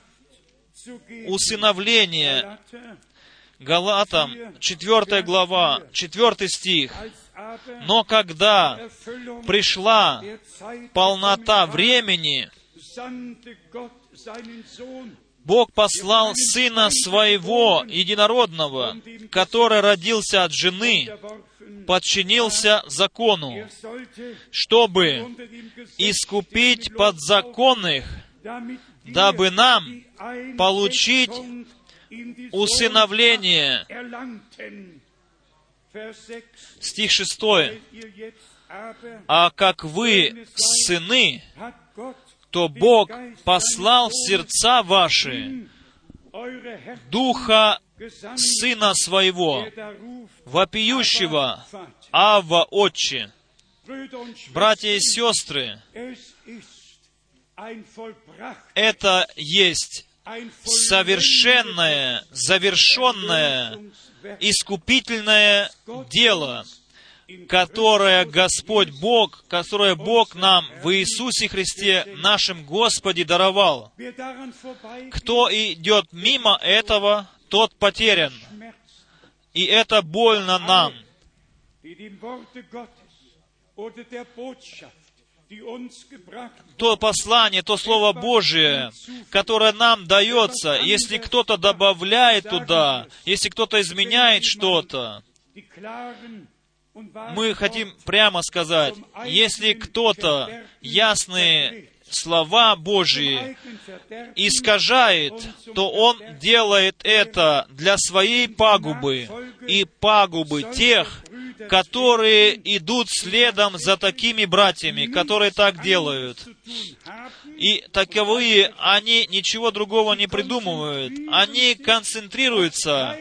усыновление Галатам, 4 глава, 4 стих. Но когда пришла полнота времени, Бог послал Сына Своего Единородного, который родился от жены, подчинился закону, чтобы искупить подзаконных, дабы нам получить усыновление. Стих 6. «А как вы сыны, то Бог послал в сердца ваши Духа Сына Своего, вопиющего Авва Отче. Братья и сестры, это есть совершенное, завершенное, искупительное дело, которое Господь Бог, которое Бог нам в Иисусе Христе, нашем Господе, даровал. Кто идет мимо этого, тот потерян. И это больно нам. То послание, то Слово Божие, которое нам дается, если кто-то добавляет туда, если кто-то изменяет что-то, мы хотим прямо сказать, если кто-то ясные слова Божьи искажает, то он делает это для своей пагубы и пагубы тех, которые идут следом за такими братьями, которые так делают. И таковые, они ничего другого не придумывают. Они концентрируются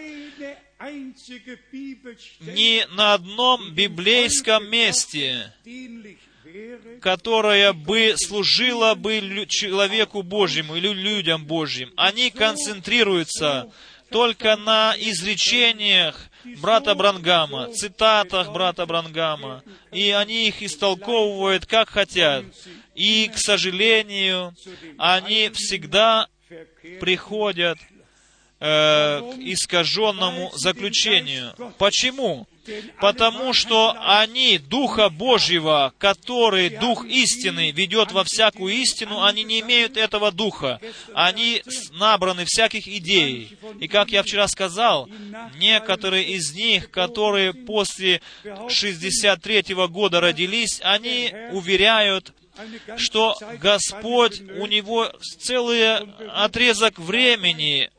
ни на одном библейском месте, которое бы служило бы человеку Божьему или людям Божьим. Они концентрируются только на изречениях брата Брангама, цитатах брата Брангама, и они их истолковывают как хотят. И, к сожалению, они всегда приходят э, к искаженному заключению. Почему? Потому что они Духа Божьего, который Дух истины ведет во всякую истину, они не имеют этого Духа. Они набраны всяких идей. И как я вчера сказал, некоторые из них, которые после 63 -го года родились, они уверяют, что Господь, у Него целый отрезок времени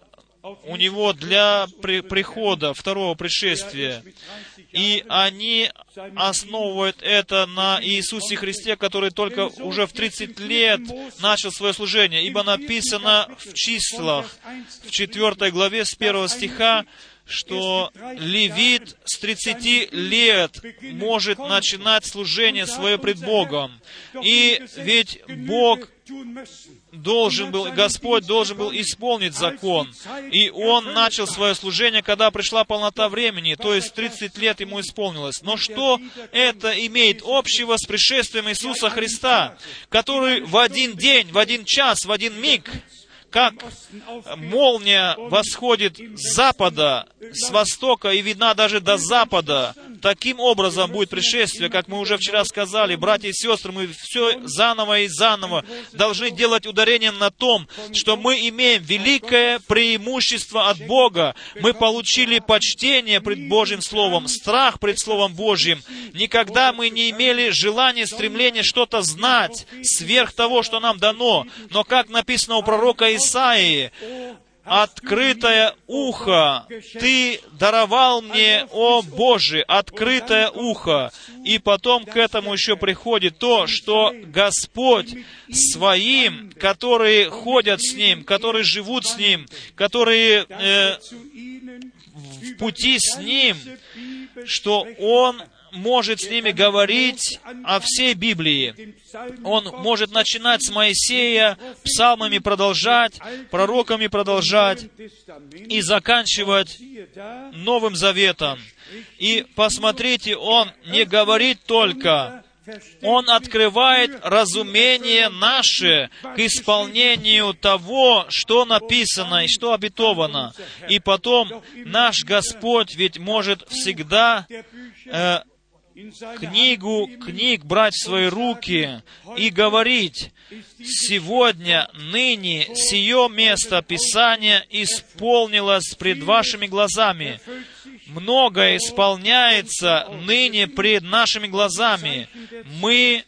у него для при, прихода, второго пришествия. И они основывают это на Иисусе Христе, который только уже в 30 лет начал свое служение. Ибо написано в числах, в 4 главе с 1 стиха, что левит с 30 лет может начинать служение свое пред Богом. И ведь Бог должен был, Господь должен был исполнить. закон. И Он начал свое служение, когда пришла полнота времени, то есть 30 лет ему исполнилось. Но что это имеет общего с пришествием Иисуса Христа, который в один день, в один час, в один миг как молния восходит с запада, с востока и видна даже до запада. Таким образом будет пришествие, как мы уже вчера сказали, братья и сестры, мы все заново и заново должны делать ударение на том, что мы имеем великое преимущество от Бога. Мы получили почтение пред Божьим Словом, страх пред Словом Божьим. Никогда мы не имели желания, стремления что-то знать сверх того, что нам дано. Но как написано у пророка Исаии, открытое ухо Ты даровал мне, о Боже, открытое ухо. И потом к этому еще приходит то, что Господь своим, которые ходят с Ним, которые живут с Ним, которые э, в пути с Ним, что Он может с ними говорить о всей Библии. Он может начинать с Моисея, псалмами продолжать, пророками продолжать и заканчивать Новым Заветом. И посмотрите, он не говорит только, он открывает разумение наше к исполнению того, что написано и что обетовано. И потом наш Господь ведь может всегда э, книгу книг брать в свои руки и говорить, «Сегодня, ныне, сие место Писания исполнилось пред вашими глазами». Многое исполняется ныне пред нашими глазами. Мы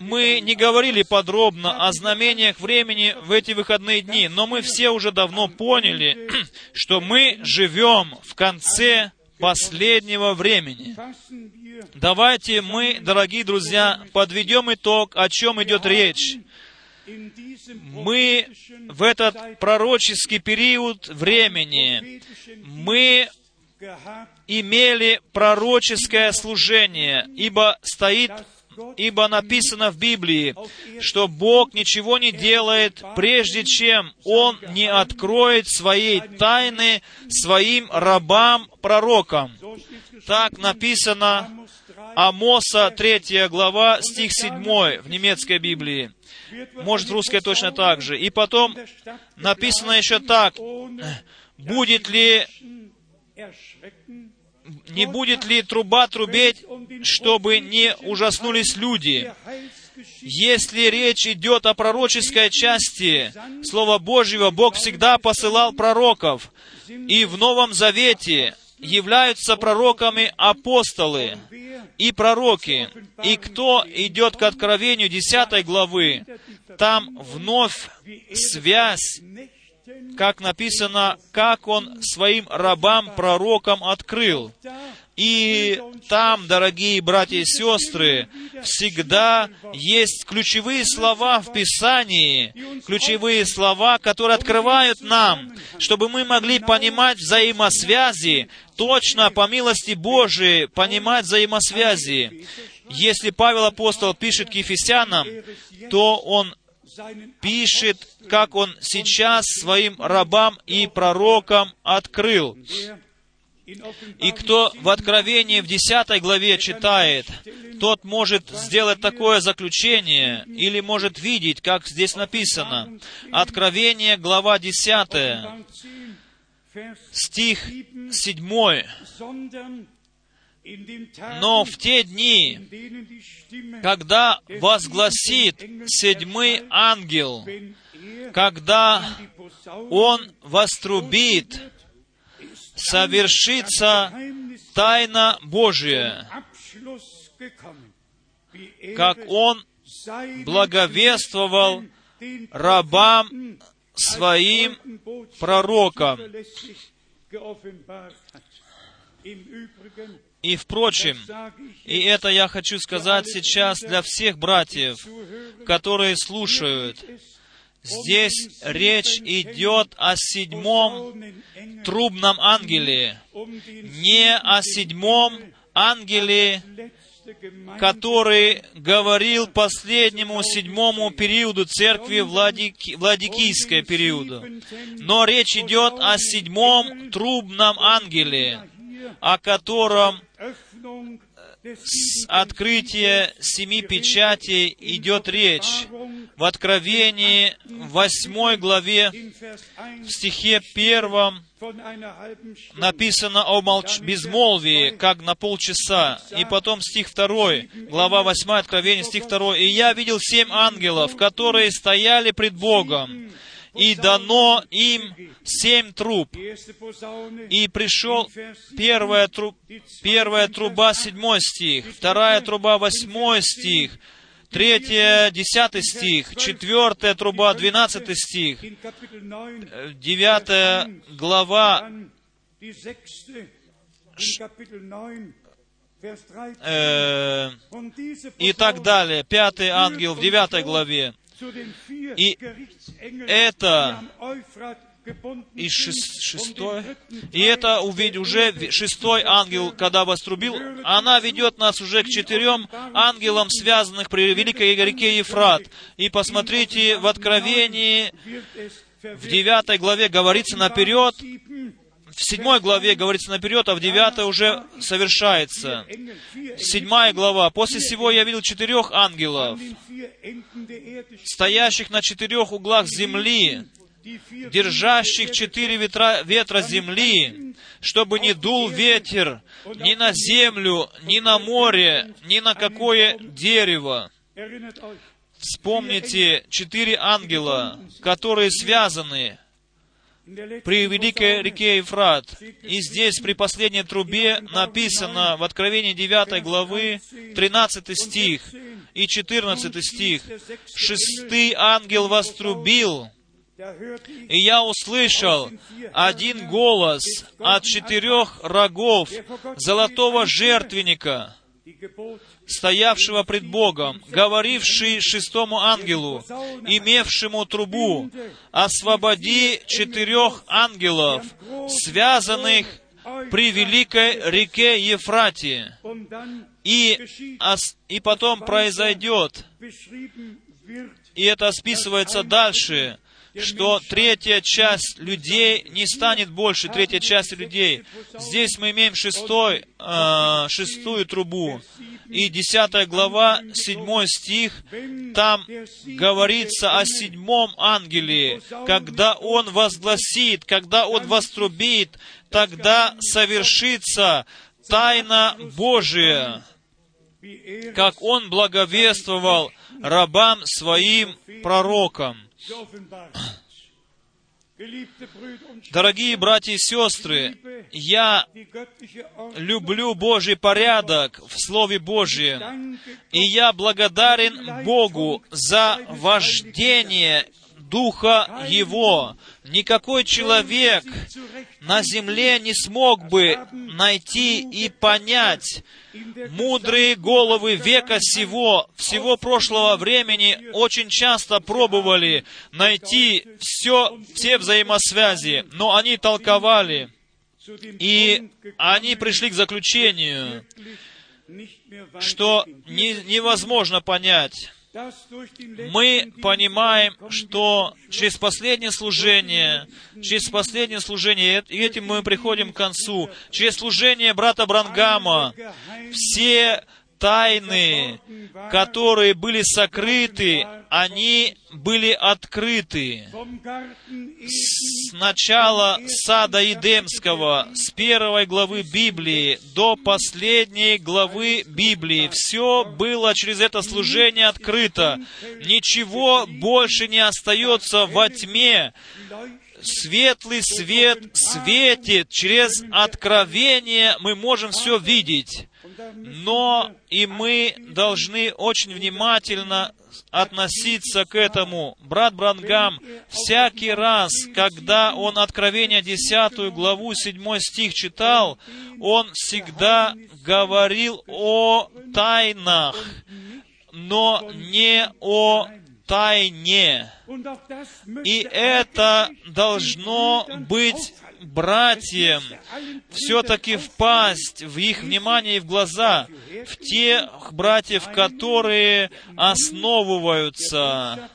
мы не говорили подробно о знамениях времени в эти выходные дни, но мы все уже давно поняли, [CLEARS THROAT] что мы живем в конце последнего времени. Давайте мы, дорогие друзья, подведем итог, о чем идет речь. Мы в этот пророческий период времени, мы имели пророческое служение, ибо стоит ибо написано в Библии, что Бог ничего не делает, прежде чем Он не откроет своей тайны своим рабам-пророкам. Так написано Амоса, 3 глава, стих 7 в немецкой Библии. Может, русская точно так же. И потом написано еще так, будет ли не будет ли труба трубеть, чтобы не ужаснулись люди? Если речь идет о пророческой части Слова Божьего, Бог всегда посылал пророков. И в Новом Завете являются пророками апостолы и пророки. И кто идет к откровению 10 главы, там вновь связь как написано, как Он своим рабам-пророкам открыл. И там, дорогие братья и сестры, всегда есть ключевые слова в Писании, ключевые слова, которые открывают нам, чтобы мы могли понимать взаимосвязи, точно по милости Божией понимать взаимосвязи. Если Павел Апостол пишет к Ефесянам, то он пишет, как он сейчас своим рабам и пророкам открыл. И кто в Откровении в 10 главе читает, тот может сделать такое заключение или может видеть, как здесь написано. Откровение, глава 10, стих 7. Но в те дни, когда возгласит седьмой ангел, когда он вострубит, совершится тайна Божия, как он благовествовал рабам своим пророкам. И, впрочем, и это я хочу сказать сейчас для всех братьев, которые слушают, здесь речь идет о седьмом трубном ангеле, не о седьмом ангеле, который говорил последнему седьмому периоду церкви Владики, Владикийской периоду. Но речь идет о седьмом трубном ангеле, о котором с открытия семи печатей идет речь. В Откровении, восьмой главе, в стихе первом, написано о молч... безмолвии, как на полчаса. И потом стих второй, глава 8, Откровение, стих второй. «И я видел семь ангелов, которые стояли пред Богом, и дано им семь труб. И пришел первая, труб, первая труба, седьмой стих, вторая труба, восьмой стих, третья, десятый стих, четвертая труба, двенадцатый стих, девятая глава, э, и так далее. Пятый ангел в девятой главе. И это и шестой, и это увидеть уже шестой ангел, когда вострубил, она ведет нас уже к четырем ангелам, связанных при великой реке Ефрат. И посмотрите, в Откровении, в девятой главе говорится наперед, в седьмой главе говорится наперед, а в девятой уже совершается. Седьмая глава. «После всего я видел четырех ангелов, стоящих на четырех углах земли, держащих четыре ветра, ветра земли, чтобы не дул ветер ни на землю, ни на море, ни на какое дерево. Вспомните четыре ангела, которые связаны при великой реке Ефрат. И здесь при последней трубе написано в Откровении 9 главы 13 стих и 14 стих. «Шестый ангел вострубил, и я услышал один голос от четырех рогов золотого жертвенника, стоявшего пред Богом, говоривший шестому ангелу, имевшему трубу, освободи четырех ангелов, связанных при великой реке Ефрате. И, и потом произойдет, и это списывается дальше, что третья часть людей не станет больше третья часть людей. Здесь мы имеем шестой, э, шестую трубу. И десятая глава, седьмой стих, там говорится о седьмом ангеле. Когда он возгласит, когда он вострубит, тогда совершится тайна Божия, как он благовествовал рабам своим пророкам. Дорогие братья и сестры, я люблю Божий порядок в Слове Божьем, и я благодарен Богу за вождение Духа Его. Никакой человек на земле не смог бы найти и понять мудрые головы века сего, всего прошлого времени очень часто пробовали найти все, все взаимосвязи, но они толковали, и они пришли к заключению, что не, невозможно понять, мы понимаем, что через последнее служение, через последнее служение, и этим мы приходим к концу, через служение брата Брангама, все тайны, которые были сокрыты, они были открыты. С начала сада Едемского, с первой главы Библии до последней главы Библии, все было через это служение открыто. Ничего больше не остается во тьме светлый свет светит, через откровение мы можем все видеть. Но и мы должны очень внимательно относиться к этому. Брат Брангам всякий раз, когда он Откровение 10 главу 7 стих читал, он всегда говорил о тайнах, но не о тайне. И это должно быть братьям все-таки впасть в их внимание и в глаза, в тех братьев, которые основываются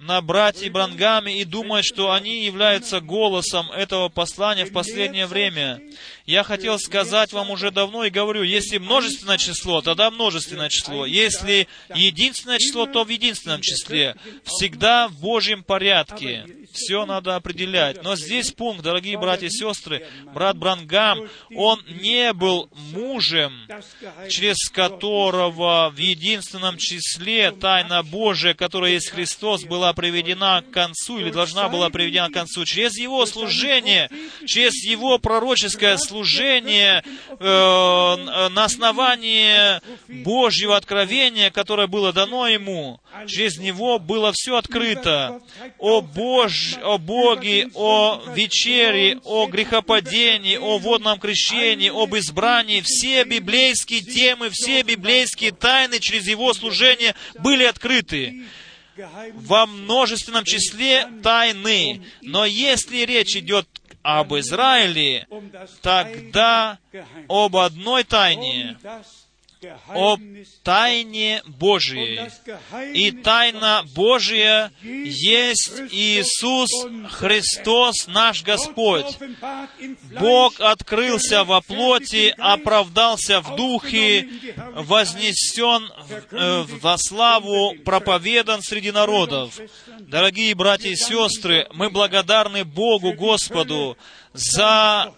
на братья Брангаме и думают, что они являются голосом этого послания в последнее время. Я хотел сказать вам уже давно и говорю, если множественное число, тогда множественное число. Если единственное число, то в единственном числе. Всегда в Божьем порядке. Все надо определять. Но здесь пункт, дорогие братья и сестры, брат Брангам, он не был мужем, через которого в единственном числе тайна Божия, которая есть Христос, была приведена к концу или должна была приведена к концу. Через его служение, через его пророческое служение, э, на основании Божьего откровения, которое было дано ему. Через него было все открыто. О, Бож, о Боге, о вечере, о грехопадении, о водном крещении, об избрании. Все библейские темы, все библейские тайны через его служение были открыты во множественном числе тайны. Но если речь идет об Израиле, тогда об одной тайне, о тайне Божией. И тайна Божия есть Иисус Христос наш Господь. Бог открылся во плоти, оправдался в духе, вознесен э, во славу, проповедан среди народов. Дорогие братья и сестры, мы благодарны Богу Господу за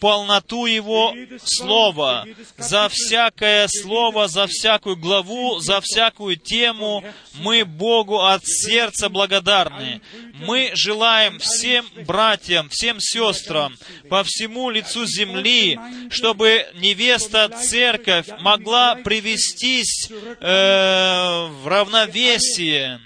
полноту Его Слова, за всякое Слово, за всякую главу, за всякую тему. Мы Богу от сердца благодарны. Мы желаем всем братьям, всем сестрам по всему лицу земли, чтобы невеста церковь могла привестись э, в равновесие,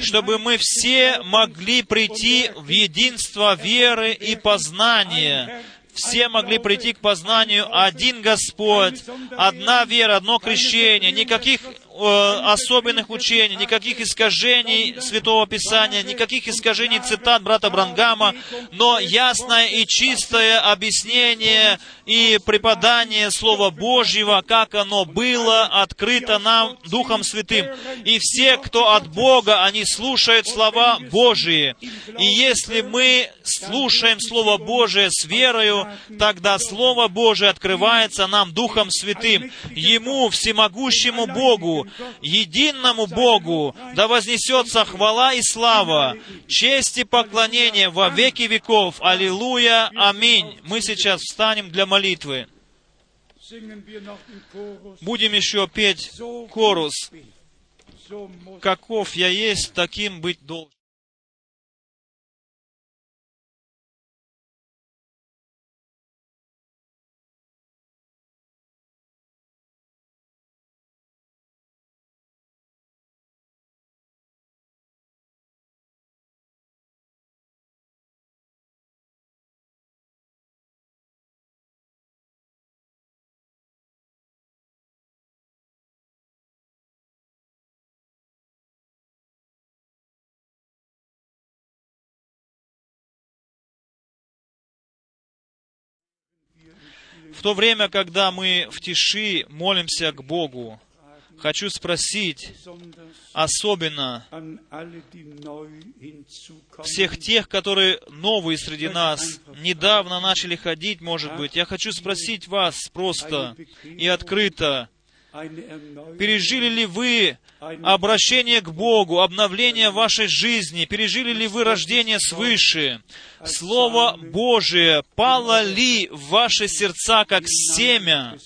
чтобы мы все могли прийти в единство веры и познания, все могли прийти к познанию. Один Господь, одна вера, одно крещение, никаких э, особенных учений, никаких искажений Святого Писания, никаких искажений цитат брата Брангама, но ясное и чистое объяснение и преподание Слова Божьего, как оно было открыто нам Духом Святым. И все, кто от Бога, они слушают слова Божьи. И если мы слушаем Слово Божие с верою, тогда Слово Божие открывается нам Духом Святым. Ему, всемогущему Богу, единому Богу, да вознесется хвала и слава, честь и поклонение во веки веков. Аллилуйя, аминь. Мы сейчас встанем для молитвы. Будем еще петь корус. Каков я есть, таким быть должен. В то время, когда мы в тиши молимся к Богу, хочу спросить особенно всех тех, которые новые среди нас, недавно начали ходить, может быть. Я хочу спросить вас просто и открыто, Пережили ли вы обращение к Богу, обновление вашей жизни? Пережили ли вы рождение свыше? Слово Божие пало ли в ваши сердца, как семя?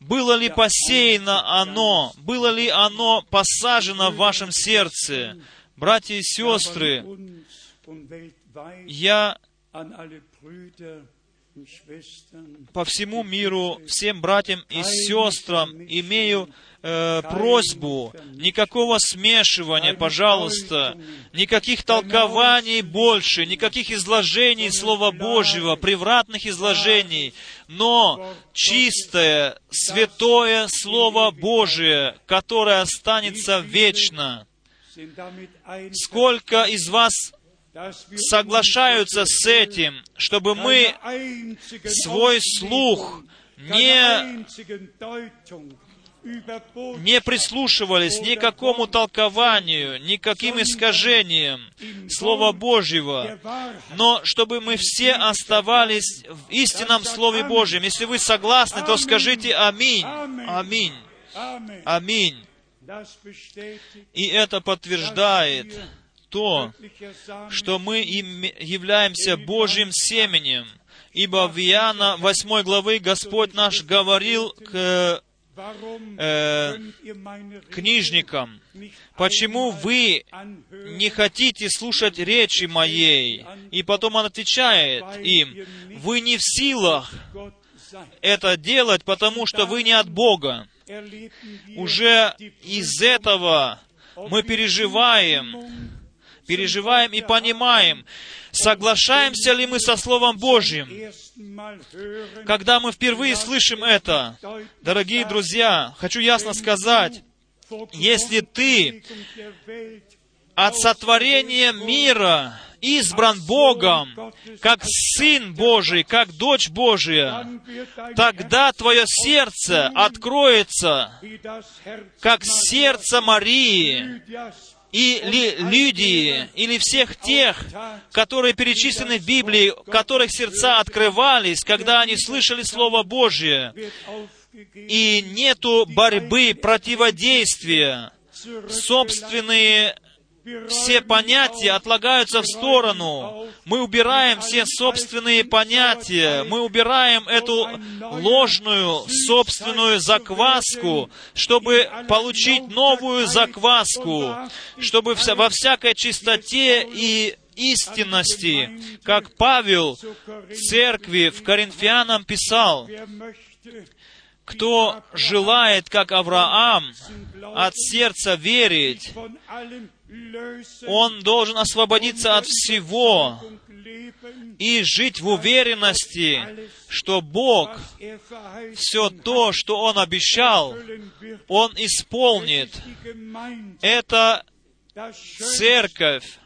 Было ли посеяно оно? Было ли оно посажено в вашем сердце? Братья и сестры, я по всему миру, всем братьям и сестрам имею э, просьбу, никакого смешивания, пожалуйста, никаких толкований больше, никаких изложений Слова Божьего, превратных изложений, но чистое, святое Слово Божие, которое останется вечно. Сколько из вас соглашаются с этим, чтобы мы свой слух не, не прислушивались ни к какому толкованию, ни к каким искажениям Слова Божьего, но чтобы мы все оставались в истинном Слове Божьем. Если вы согласны, то скажите «Аминь». Аминь. Аминь. И это подтверждает то, что мы являемся Божьим семенем. Ибо в Иоанна 8 главы Господь наш говорил к э, книжникам, почему вы не хотите слушать речи моей? И потом он отвечает им, вы не в силах это делать, потому что вы не от Бога. Уже из этого мы переживаем переживаем и понимаем, соглашаемся ли мы со Словом Божьим. Когда мы впервые слышим это, дорогие друзья, хочу ясно сказать, если ты от сотворения мира избран Богом, как Сын Божий, как дочь Божия, тогда твое сердце откроется, как сердце Марии, или люди, или всех тех, которые перечислены в Библии, которых сердца открывались, когда они слышали Слово Божье, и нету борьбы, противодействия, собственные все понятия отлагаются в сторону. Мы убираем все собственные понятия. Мы убираем эту ложную собственную закваску, чтобы получить новую закваску, чтобы во всякой чистоте и истинности, как Павел церкви в Коринфянам писал, кто желает, как Авраам, от сердца верить, он должен освободиться от всего и жить в уверенности, что Бог все то, что Он обещал, Он исполнит. Это церковь,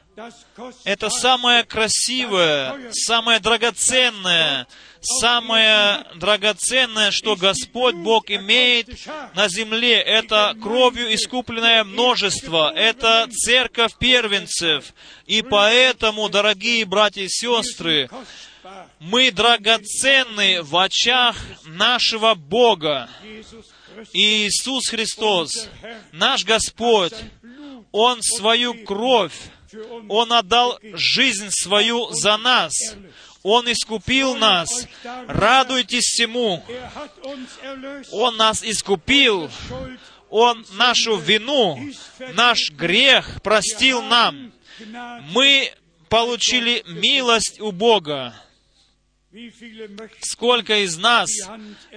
это самое красивое, самое драгоценное, самое драгоценное, что Господь Бог имеет на земле. Это кровью искупленное множество. Это церковь первенцев. И поэтому, дорогие братья и сестры, мы драгоценны в очах нашего Бога. И Иисус Христос, наш Господь, Он свою кровь он отдал жизнь свою за нас. Он искупил нас. Радуйтесь всему. Он нас искупил. Он нашу вину, наш грех простил нам. Мы получили милость у Бога. Сколько из нас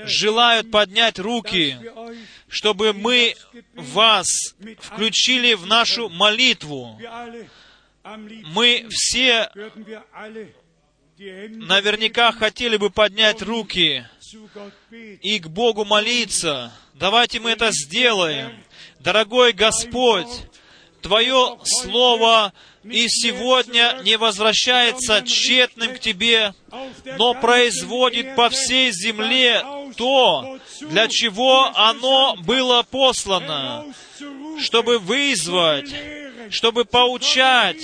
желают поднять руки, чтобы мы вас включили в нашу молитву? Мы все наверняка хотели бы поднять руки и к Богу молиться. Давайте мы это сделаем. Дорогой Господь, Твое Слово и сегодня не возвращается тщетным к Тебе, но производит по всей земле то, для чего оно было послано, чтобы вызвать, чтобы поучать,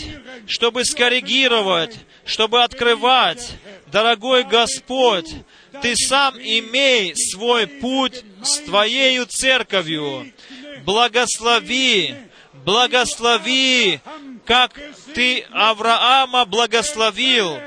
чтобы скоррегировать, чтобы открывать. Дорогой Господь, Ты сам имей свой путь с Твоею церковью. Благослови, благослови, как Ты Авраама благословил.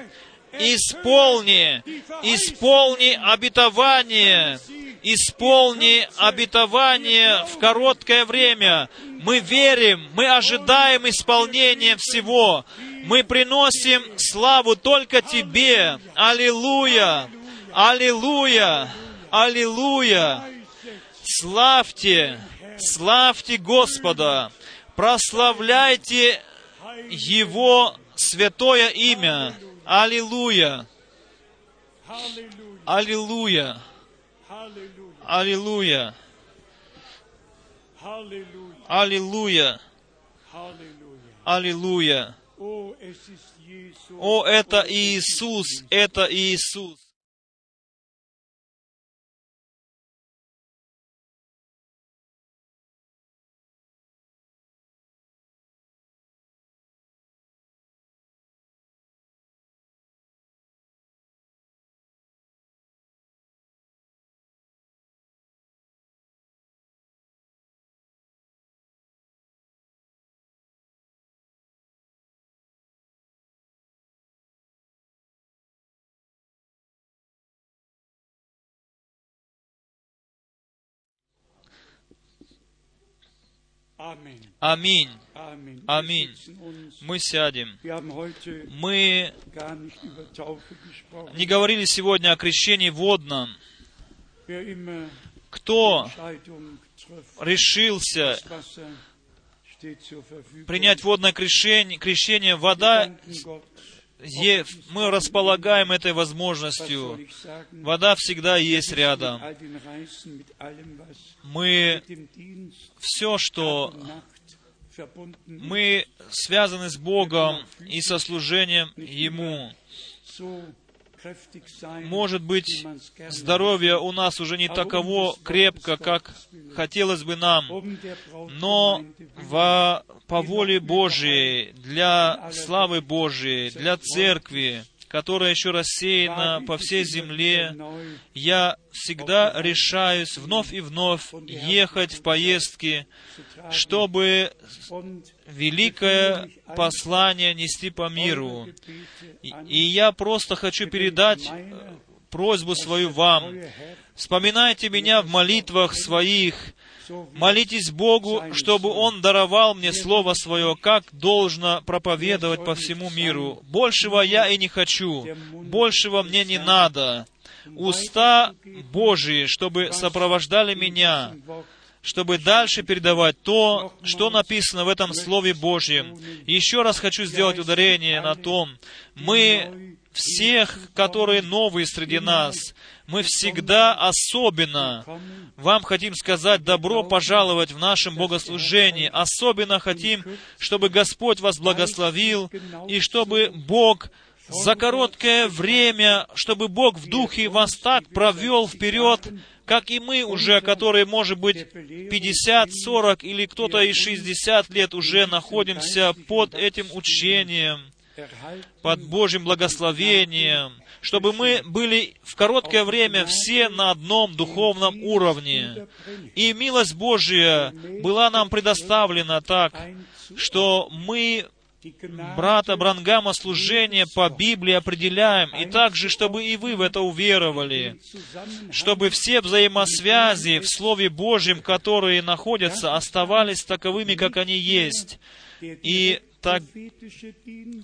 Исполни, исполни обетование, исполни обетование в короткое время. Мы верим, мы ожидаем исполнения всего. Мы приносим славу только Тебе. Аллилуйя! Аллилуйя! Аллилуйя! Славьте! Славьте Господа! Прославляйте Его святое имя! Аллилуйя! Аллилуйя! Аллилуйя! Аллилуйя! Аллилуйя! О, это Иисус, это Иисус. Аминь. Аминь. Мы сядем. Мы не говорили сегодня о крещении водном. Кто решился принять водное крещение, крещение вода мы располагаем этой возможностью. Вода всегда есть рядом. Мы все, что мы связаны с Богом и со служением Ему. Может быть, здоровье у нас уже не таково крепко, как хотелось бы нам, но во, по воле Божией, для славы Божией, для церкви, которая еще рассеяна по всей земле, я всегда решаюсь вновь и вновь ехать в поездки, чтобы великое послание нести по миру. И я просто хочу передать просьбу свою вам. Вспоминайте меня в молитвах своих, Молитесь Богу, чтобы Он даровал мне Слово Свое, как должно проповедовать по всему миру. Большего я и не хочу, большего мне не надо. Уста Божии, чтобы сопровождали меня, чтобы дальше передавать то, что написано в этом Слове Божьем. еще раз хочу сделать ударение на том, мы всех, которые новые среди нас. Мы всегда особенно вам хотим сказать добро пожаловать в нашем богослужении. Особенно хотим, чтобы Господь вас благословил, и чтобы Бог за короткое время, чтобы Бог в духе вас так провел вперед, как и мы уже, которые, может быть, 50, 40 или кто-то и 60 лет уже находимся под этим учением, под Божьим благословением, чтобы мы были в короткое время все на одном духовном уровне. И милость Божья была нам предоставлена так, что мы брата Брангама служение по Библии определяем, и также, чтобы и вы в это уверовали, чтобы все взаимосвязи в Слове Божьем, которые находятся, оставались таковыми, как они есть. И так,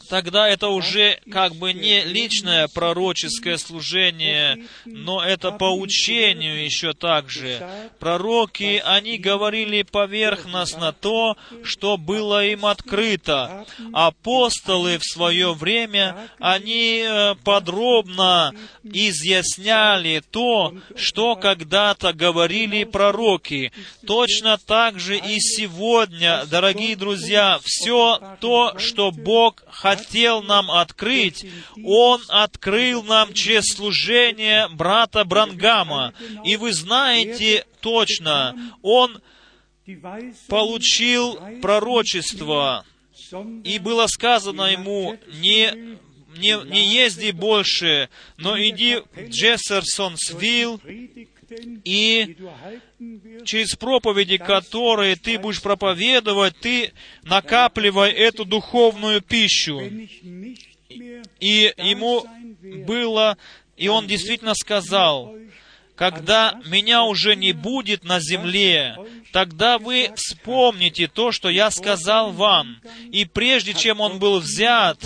тогда это уже как бы не личное пророческое служение, но это по учению еще также. Пророки, они говорили поверхностно то, что было им открыто. Апостолы в свое время, они э, подробно изъясняли то, что когда-то говорили пророки. Точно так же и сегодня, дорогие друзья, все то, то, что Бог хотел нам открыть, Он открыл нам через служение брата Брангама. И вы знаете точно, Он получил пророчество, и было сказано ему, не не, не езди больше, но иди в Джессерсонсвилл и через проповеди, которые ты будешь проповедовать, ты накапливай эту духовную пищу. И ему было, и он действительно сказал, когда меня уже не будет на земле, тогда вы вспомните то, что я сказал вам. И прежде чем он был взят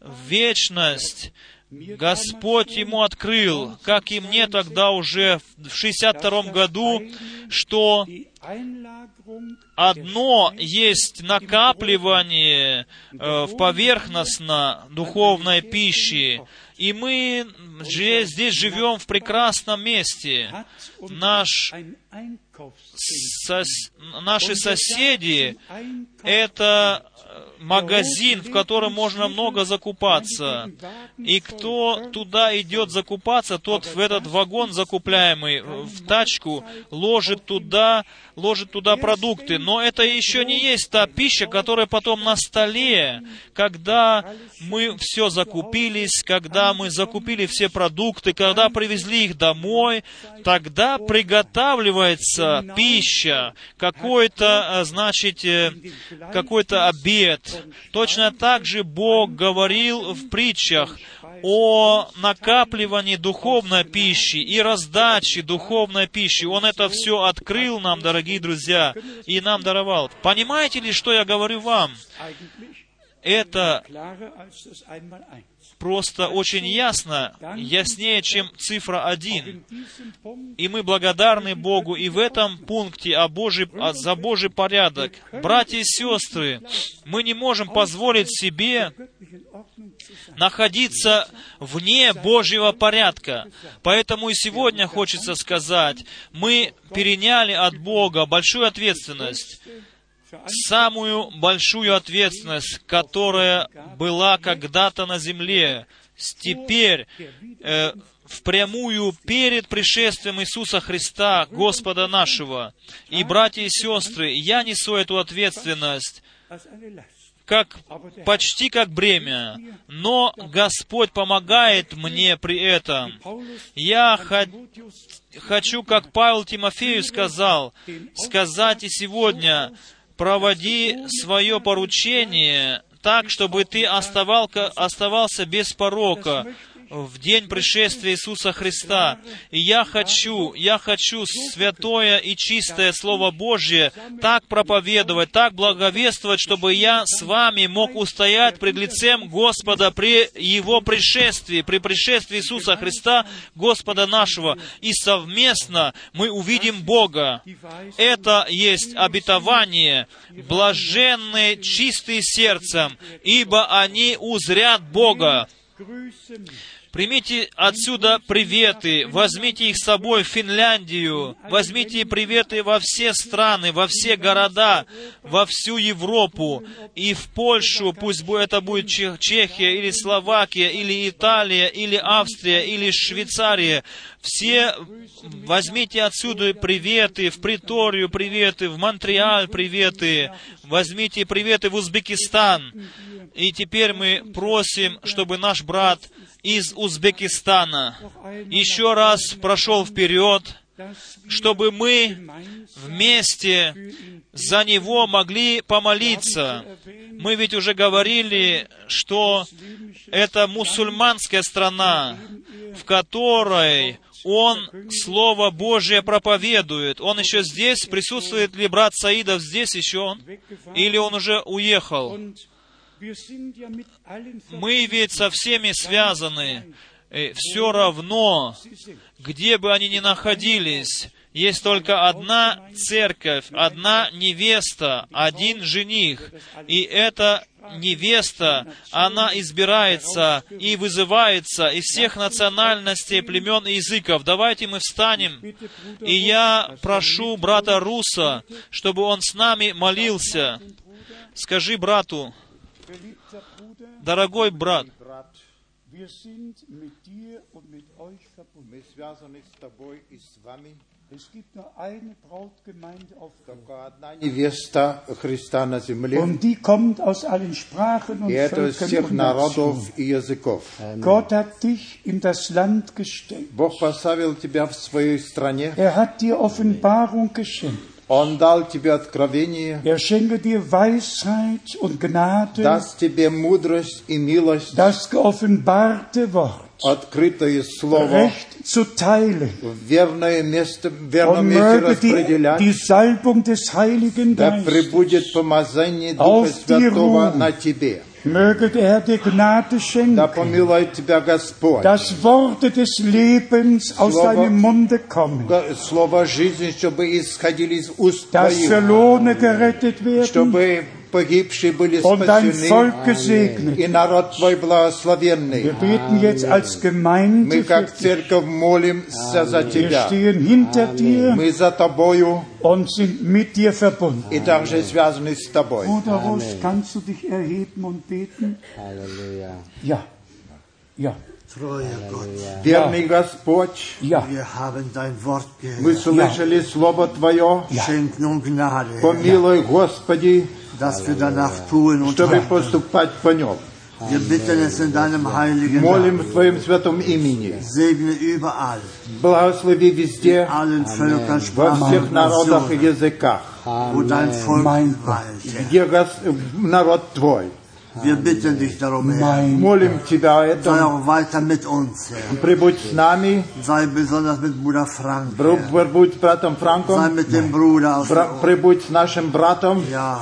в вечность, Господь ему открыл, как и мне тогда уже в 62 году, что одно есть накапливание э, в поверхностно духовной пищи, и мы здесь живем в прекрасном месте. Наш сос, наши соседи — это магазин, в котором можно много закупаться. И кто туда идет закупаться, тот в этот вагон закупляемый, в тачку, ложит туда, ложит туда продукты. Но это еще не есть та пища, которая потом на столе, когда мы все закупились, когда мы закупили все продукты, когда привезли их домой, тогда приготавливается пища, какой-то, э, значит, э, какой-то обед. Точно так же Бог говорил в притчах о накапливании духовной пищи и раздаче духовной пищи. Он это все открыл нам, дорогие друзья, и нам даровал. Понимаете ли, что я говорю вам? Это просто очень ясно, яснее, чем цифра один. И мы благодарны Богу и в этом пункте о Божий, за Божий порядок. Братья и сестры, мы не можем позволить себе находиться вне Божьего порядка. Поэтому и сегодня хочется сказать, мы переняли от Бога большую ответственность самую большую ответственность, которая была когда-то на земле, теперь э, впрямую перед пришествием Иисуса Христа, Господа нашего. И, братья и сестры, я несу эту ответственность как, почти как бремя, но Господь помогает мне при этом. Я хочу, как Павел Тимофею сказал, сказать и сегодня, проводи свое поручение так, чтобы ты оставал, оставался без порока, в день пришествия Иисуса Христа. И я хочу, я хочу святое и чистое Слово Божье так проповедовать, так благовествовать, чтобы я с вами мог устоять пред лицем Господа при Его пришествии, при пришествии Иисуса Христа, Господа нашего. И совместно мы увидим Бога. Это есть обетование, блаженные, чистые сердцем, ибо они узрят Бога. Примите отсюда приветы, возьмите их с собой в Финляндию, возьмите приветы во все страны, во все города, во всю Европу и в Польшу, пусть это будет Чехия или Словакия, или Италия, или Австрия, или Швейцария. Все возьмите отсюда приветы, в Приторию приветы, в Монреаль приветы, возьмите приветы в Узбекистан. И теперь мы просим, чтобы наш брат из Узбекистана еще раз прошел вперед, чтобы мы вместе за него могли помолиться. Мы ведь уже говорили, что это мусульманская страна, в которой он Слово Божие проповедует. Он еще здесь? Присутствует ли брат Саидов здесь еще? Или он уже уехал? Мы ведь со всеми связаны. И все равно, где бы они ни находились, есть только одна церковь, одна невеста, один жених. И эта невеста, она избирается и вызывается из всех национальностей, племен и языков. Давайте мы встанем, и я прошу брата Руса, чтобы он с нами молился. Скажи брату, Дорогой брат, невеста Христа на земле. И это из всех народов и языков. Бог поставил тебя в своей стране. Er. Он дал тебе откровение, Er schenke dir Weisheit und Gnade, даст тебе мудрость и милость, das geoffenbarte Wort открытое слово, recht zu teilen. верное место, в верном Und месте möge die, распределять. die Salbung des Heiligen Да Geistes, пребудет помазание Духа die Святого на тебе. Möge der Herr dir Gnade Да schenken, помилует тебя Господь. dass Worte des Lebens aus Слово- deinem Munde kommen, Слово жизни, чтобы исходили из уст dass твоих, Verlorene gerettet werden чтобы погибшие были und dein спасены, Volk gesegnet. и народ твой благословенный. Wir beten jetzt als Мы Gemeinde für как dich. церковь молимся за Wir тебя. stehen hinter dir Мы за тобою und sind mit dir verbunden. и также связаны с тобой. Bruder Rust, kannst du dich erheben und beten? Halleluja. Ja. Ja. Treuer Gott, Верный Господь, Ja. wir haben dein Wort мы слышали Слово Твое. Schenk nun Gnade, Herr, Помилуй, Господи, dass wir danach tun und чтобы handeln. поступать по нем. Wir bitten es in deinem heiligen Молим Namen. в Твоем святом имени. Segne überall, Благослови везде, allen Völkern, во всех народах и языках, wo dein Volk Mein weilt. Herr. где народ Твой. Wir bitten dich darum, Herr. Mein Молим Тебя о Sei этом. auch weiter mit uns, Herr. Прибудь с нами, Sei besonders mit Bruder Frank, Бр- Herr. прибудь с братом Sei Франком, mit dem Bruder aus Бра- der прибудь с нашим братом, Ja,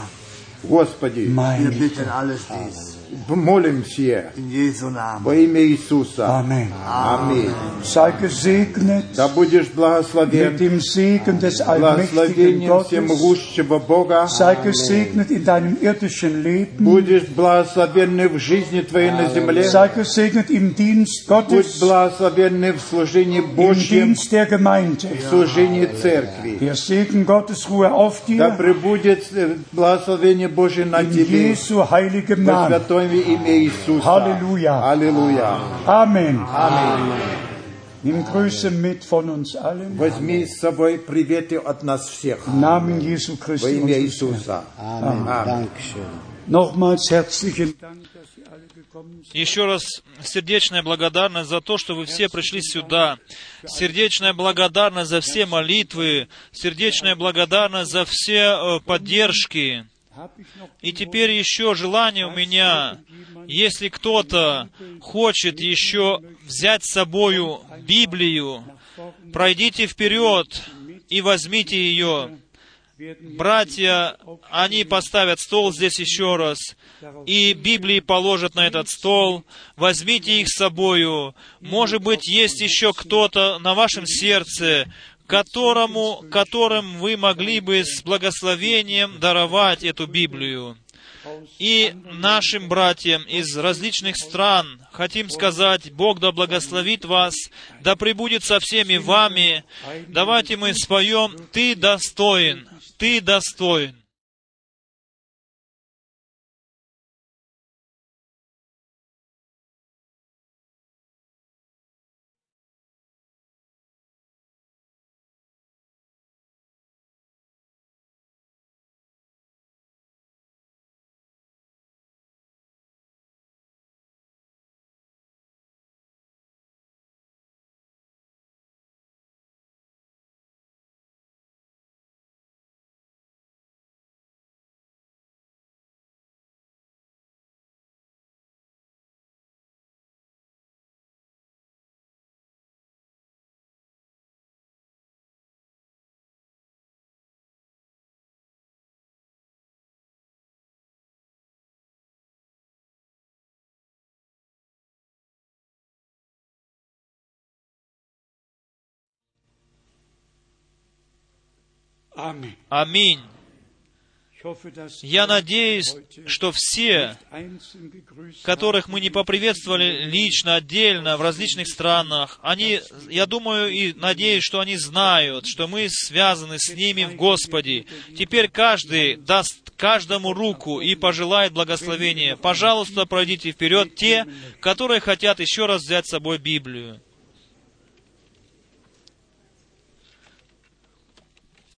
Господи. wir mein bitten alles dies. Молим все In Jesu Namen. во имя Иисуса. Amen. Аминь. Sei gesegnet Да будешь mit благословен dem Segen des allmächtigen Gottes. всемогущего Бога. Sei gesegnet in deinem irdischen Leben. Будешь благословенный в жизни Твоей на земле. Sei gesegnet im Dienst Будь Gottes, благословенный в служении im Божьем, Dienst der Gemeinde. в служении Церкви. Der Segen Gottes ruhe auf Да dir пребудет э, благословение Божье на in тебе Jesu heiligem Namen. Святое имя Иисуса. Halleluja. Аллилуйя. Amen. Аминь. Nimm Grüße mit von uns allen. Возьми с собой приветы от нас всех. Namen Jesu Во Christi. имя unseres Herrn. Иисуса. Amen. Amen. Dankeschön. Еще раз сердечная благодарность за то, что вы все пришли сюда. Сердечная благодарность за все молитвы. Сердечная благодарность за все э, поддержки. И теперь еще желание у меня, если кто-то хочет еще взять с собою Библию, пройдите вперед и возьмите ее. Братья, они поставят стол здесь еще раз, и Библии положат на этот стол. Возьмите их с собою. Может быть, есть еще кто-то на вашем сердце, которому, которым вы могли бы с благословением даровать эту Библию. И нашим братьям из различных стран хотим сказать, Бог да благословит вас, да пребудет со всеми вами. Давайте мы споем «Ты достоин, Ты достоин». Аминь. Я надеюсь, что все, которых мы не поприветствовали лично, отдельно, в различных странах, они, я думаю и надеюсь, что они знают, что мы связаны с ними в Господе. Теперь каждый даст каждому руку и пожелает благословения. Пожалуйста, пройдите вперед те, которые хотят еще раз взять с собой Библию.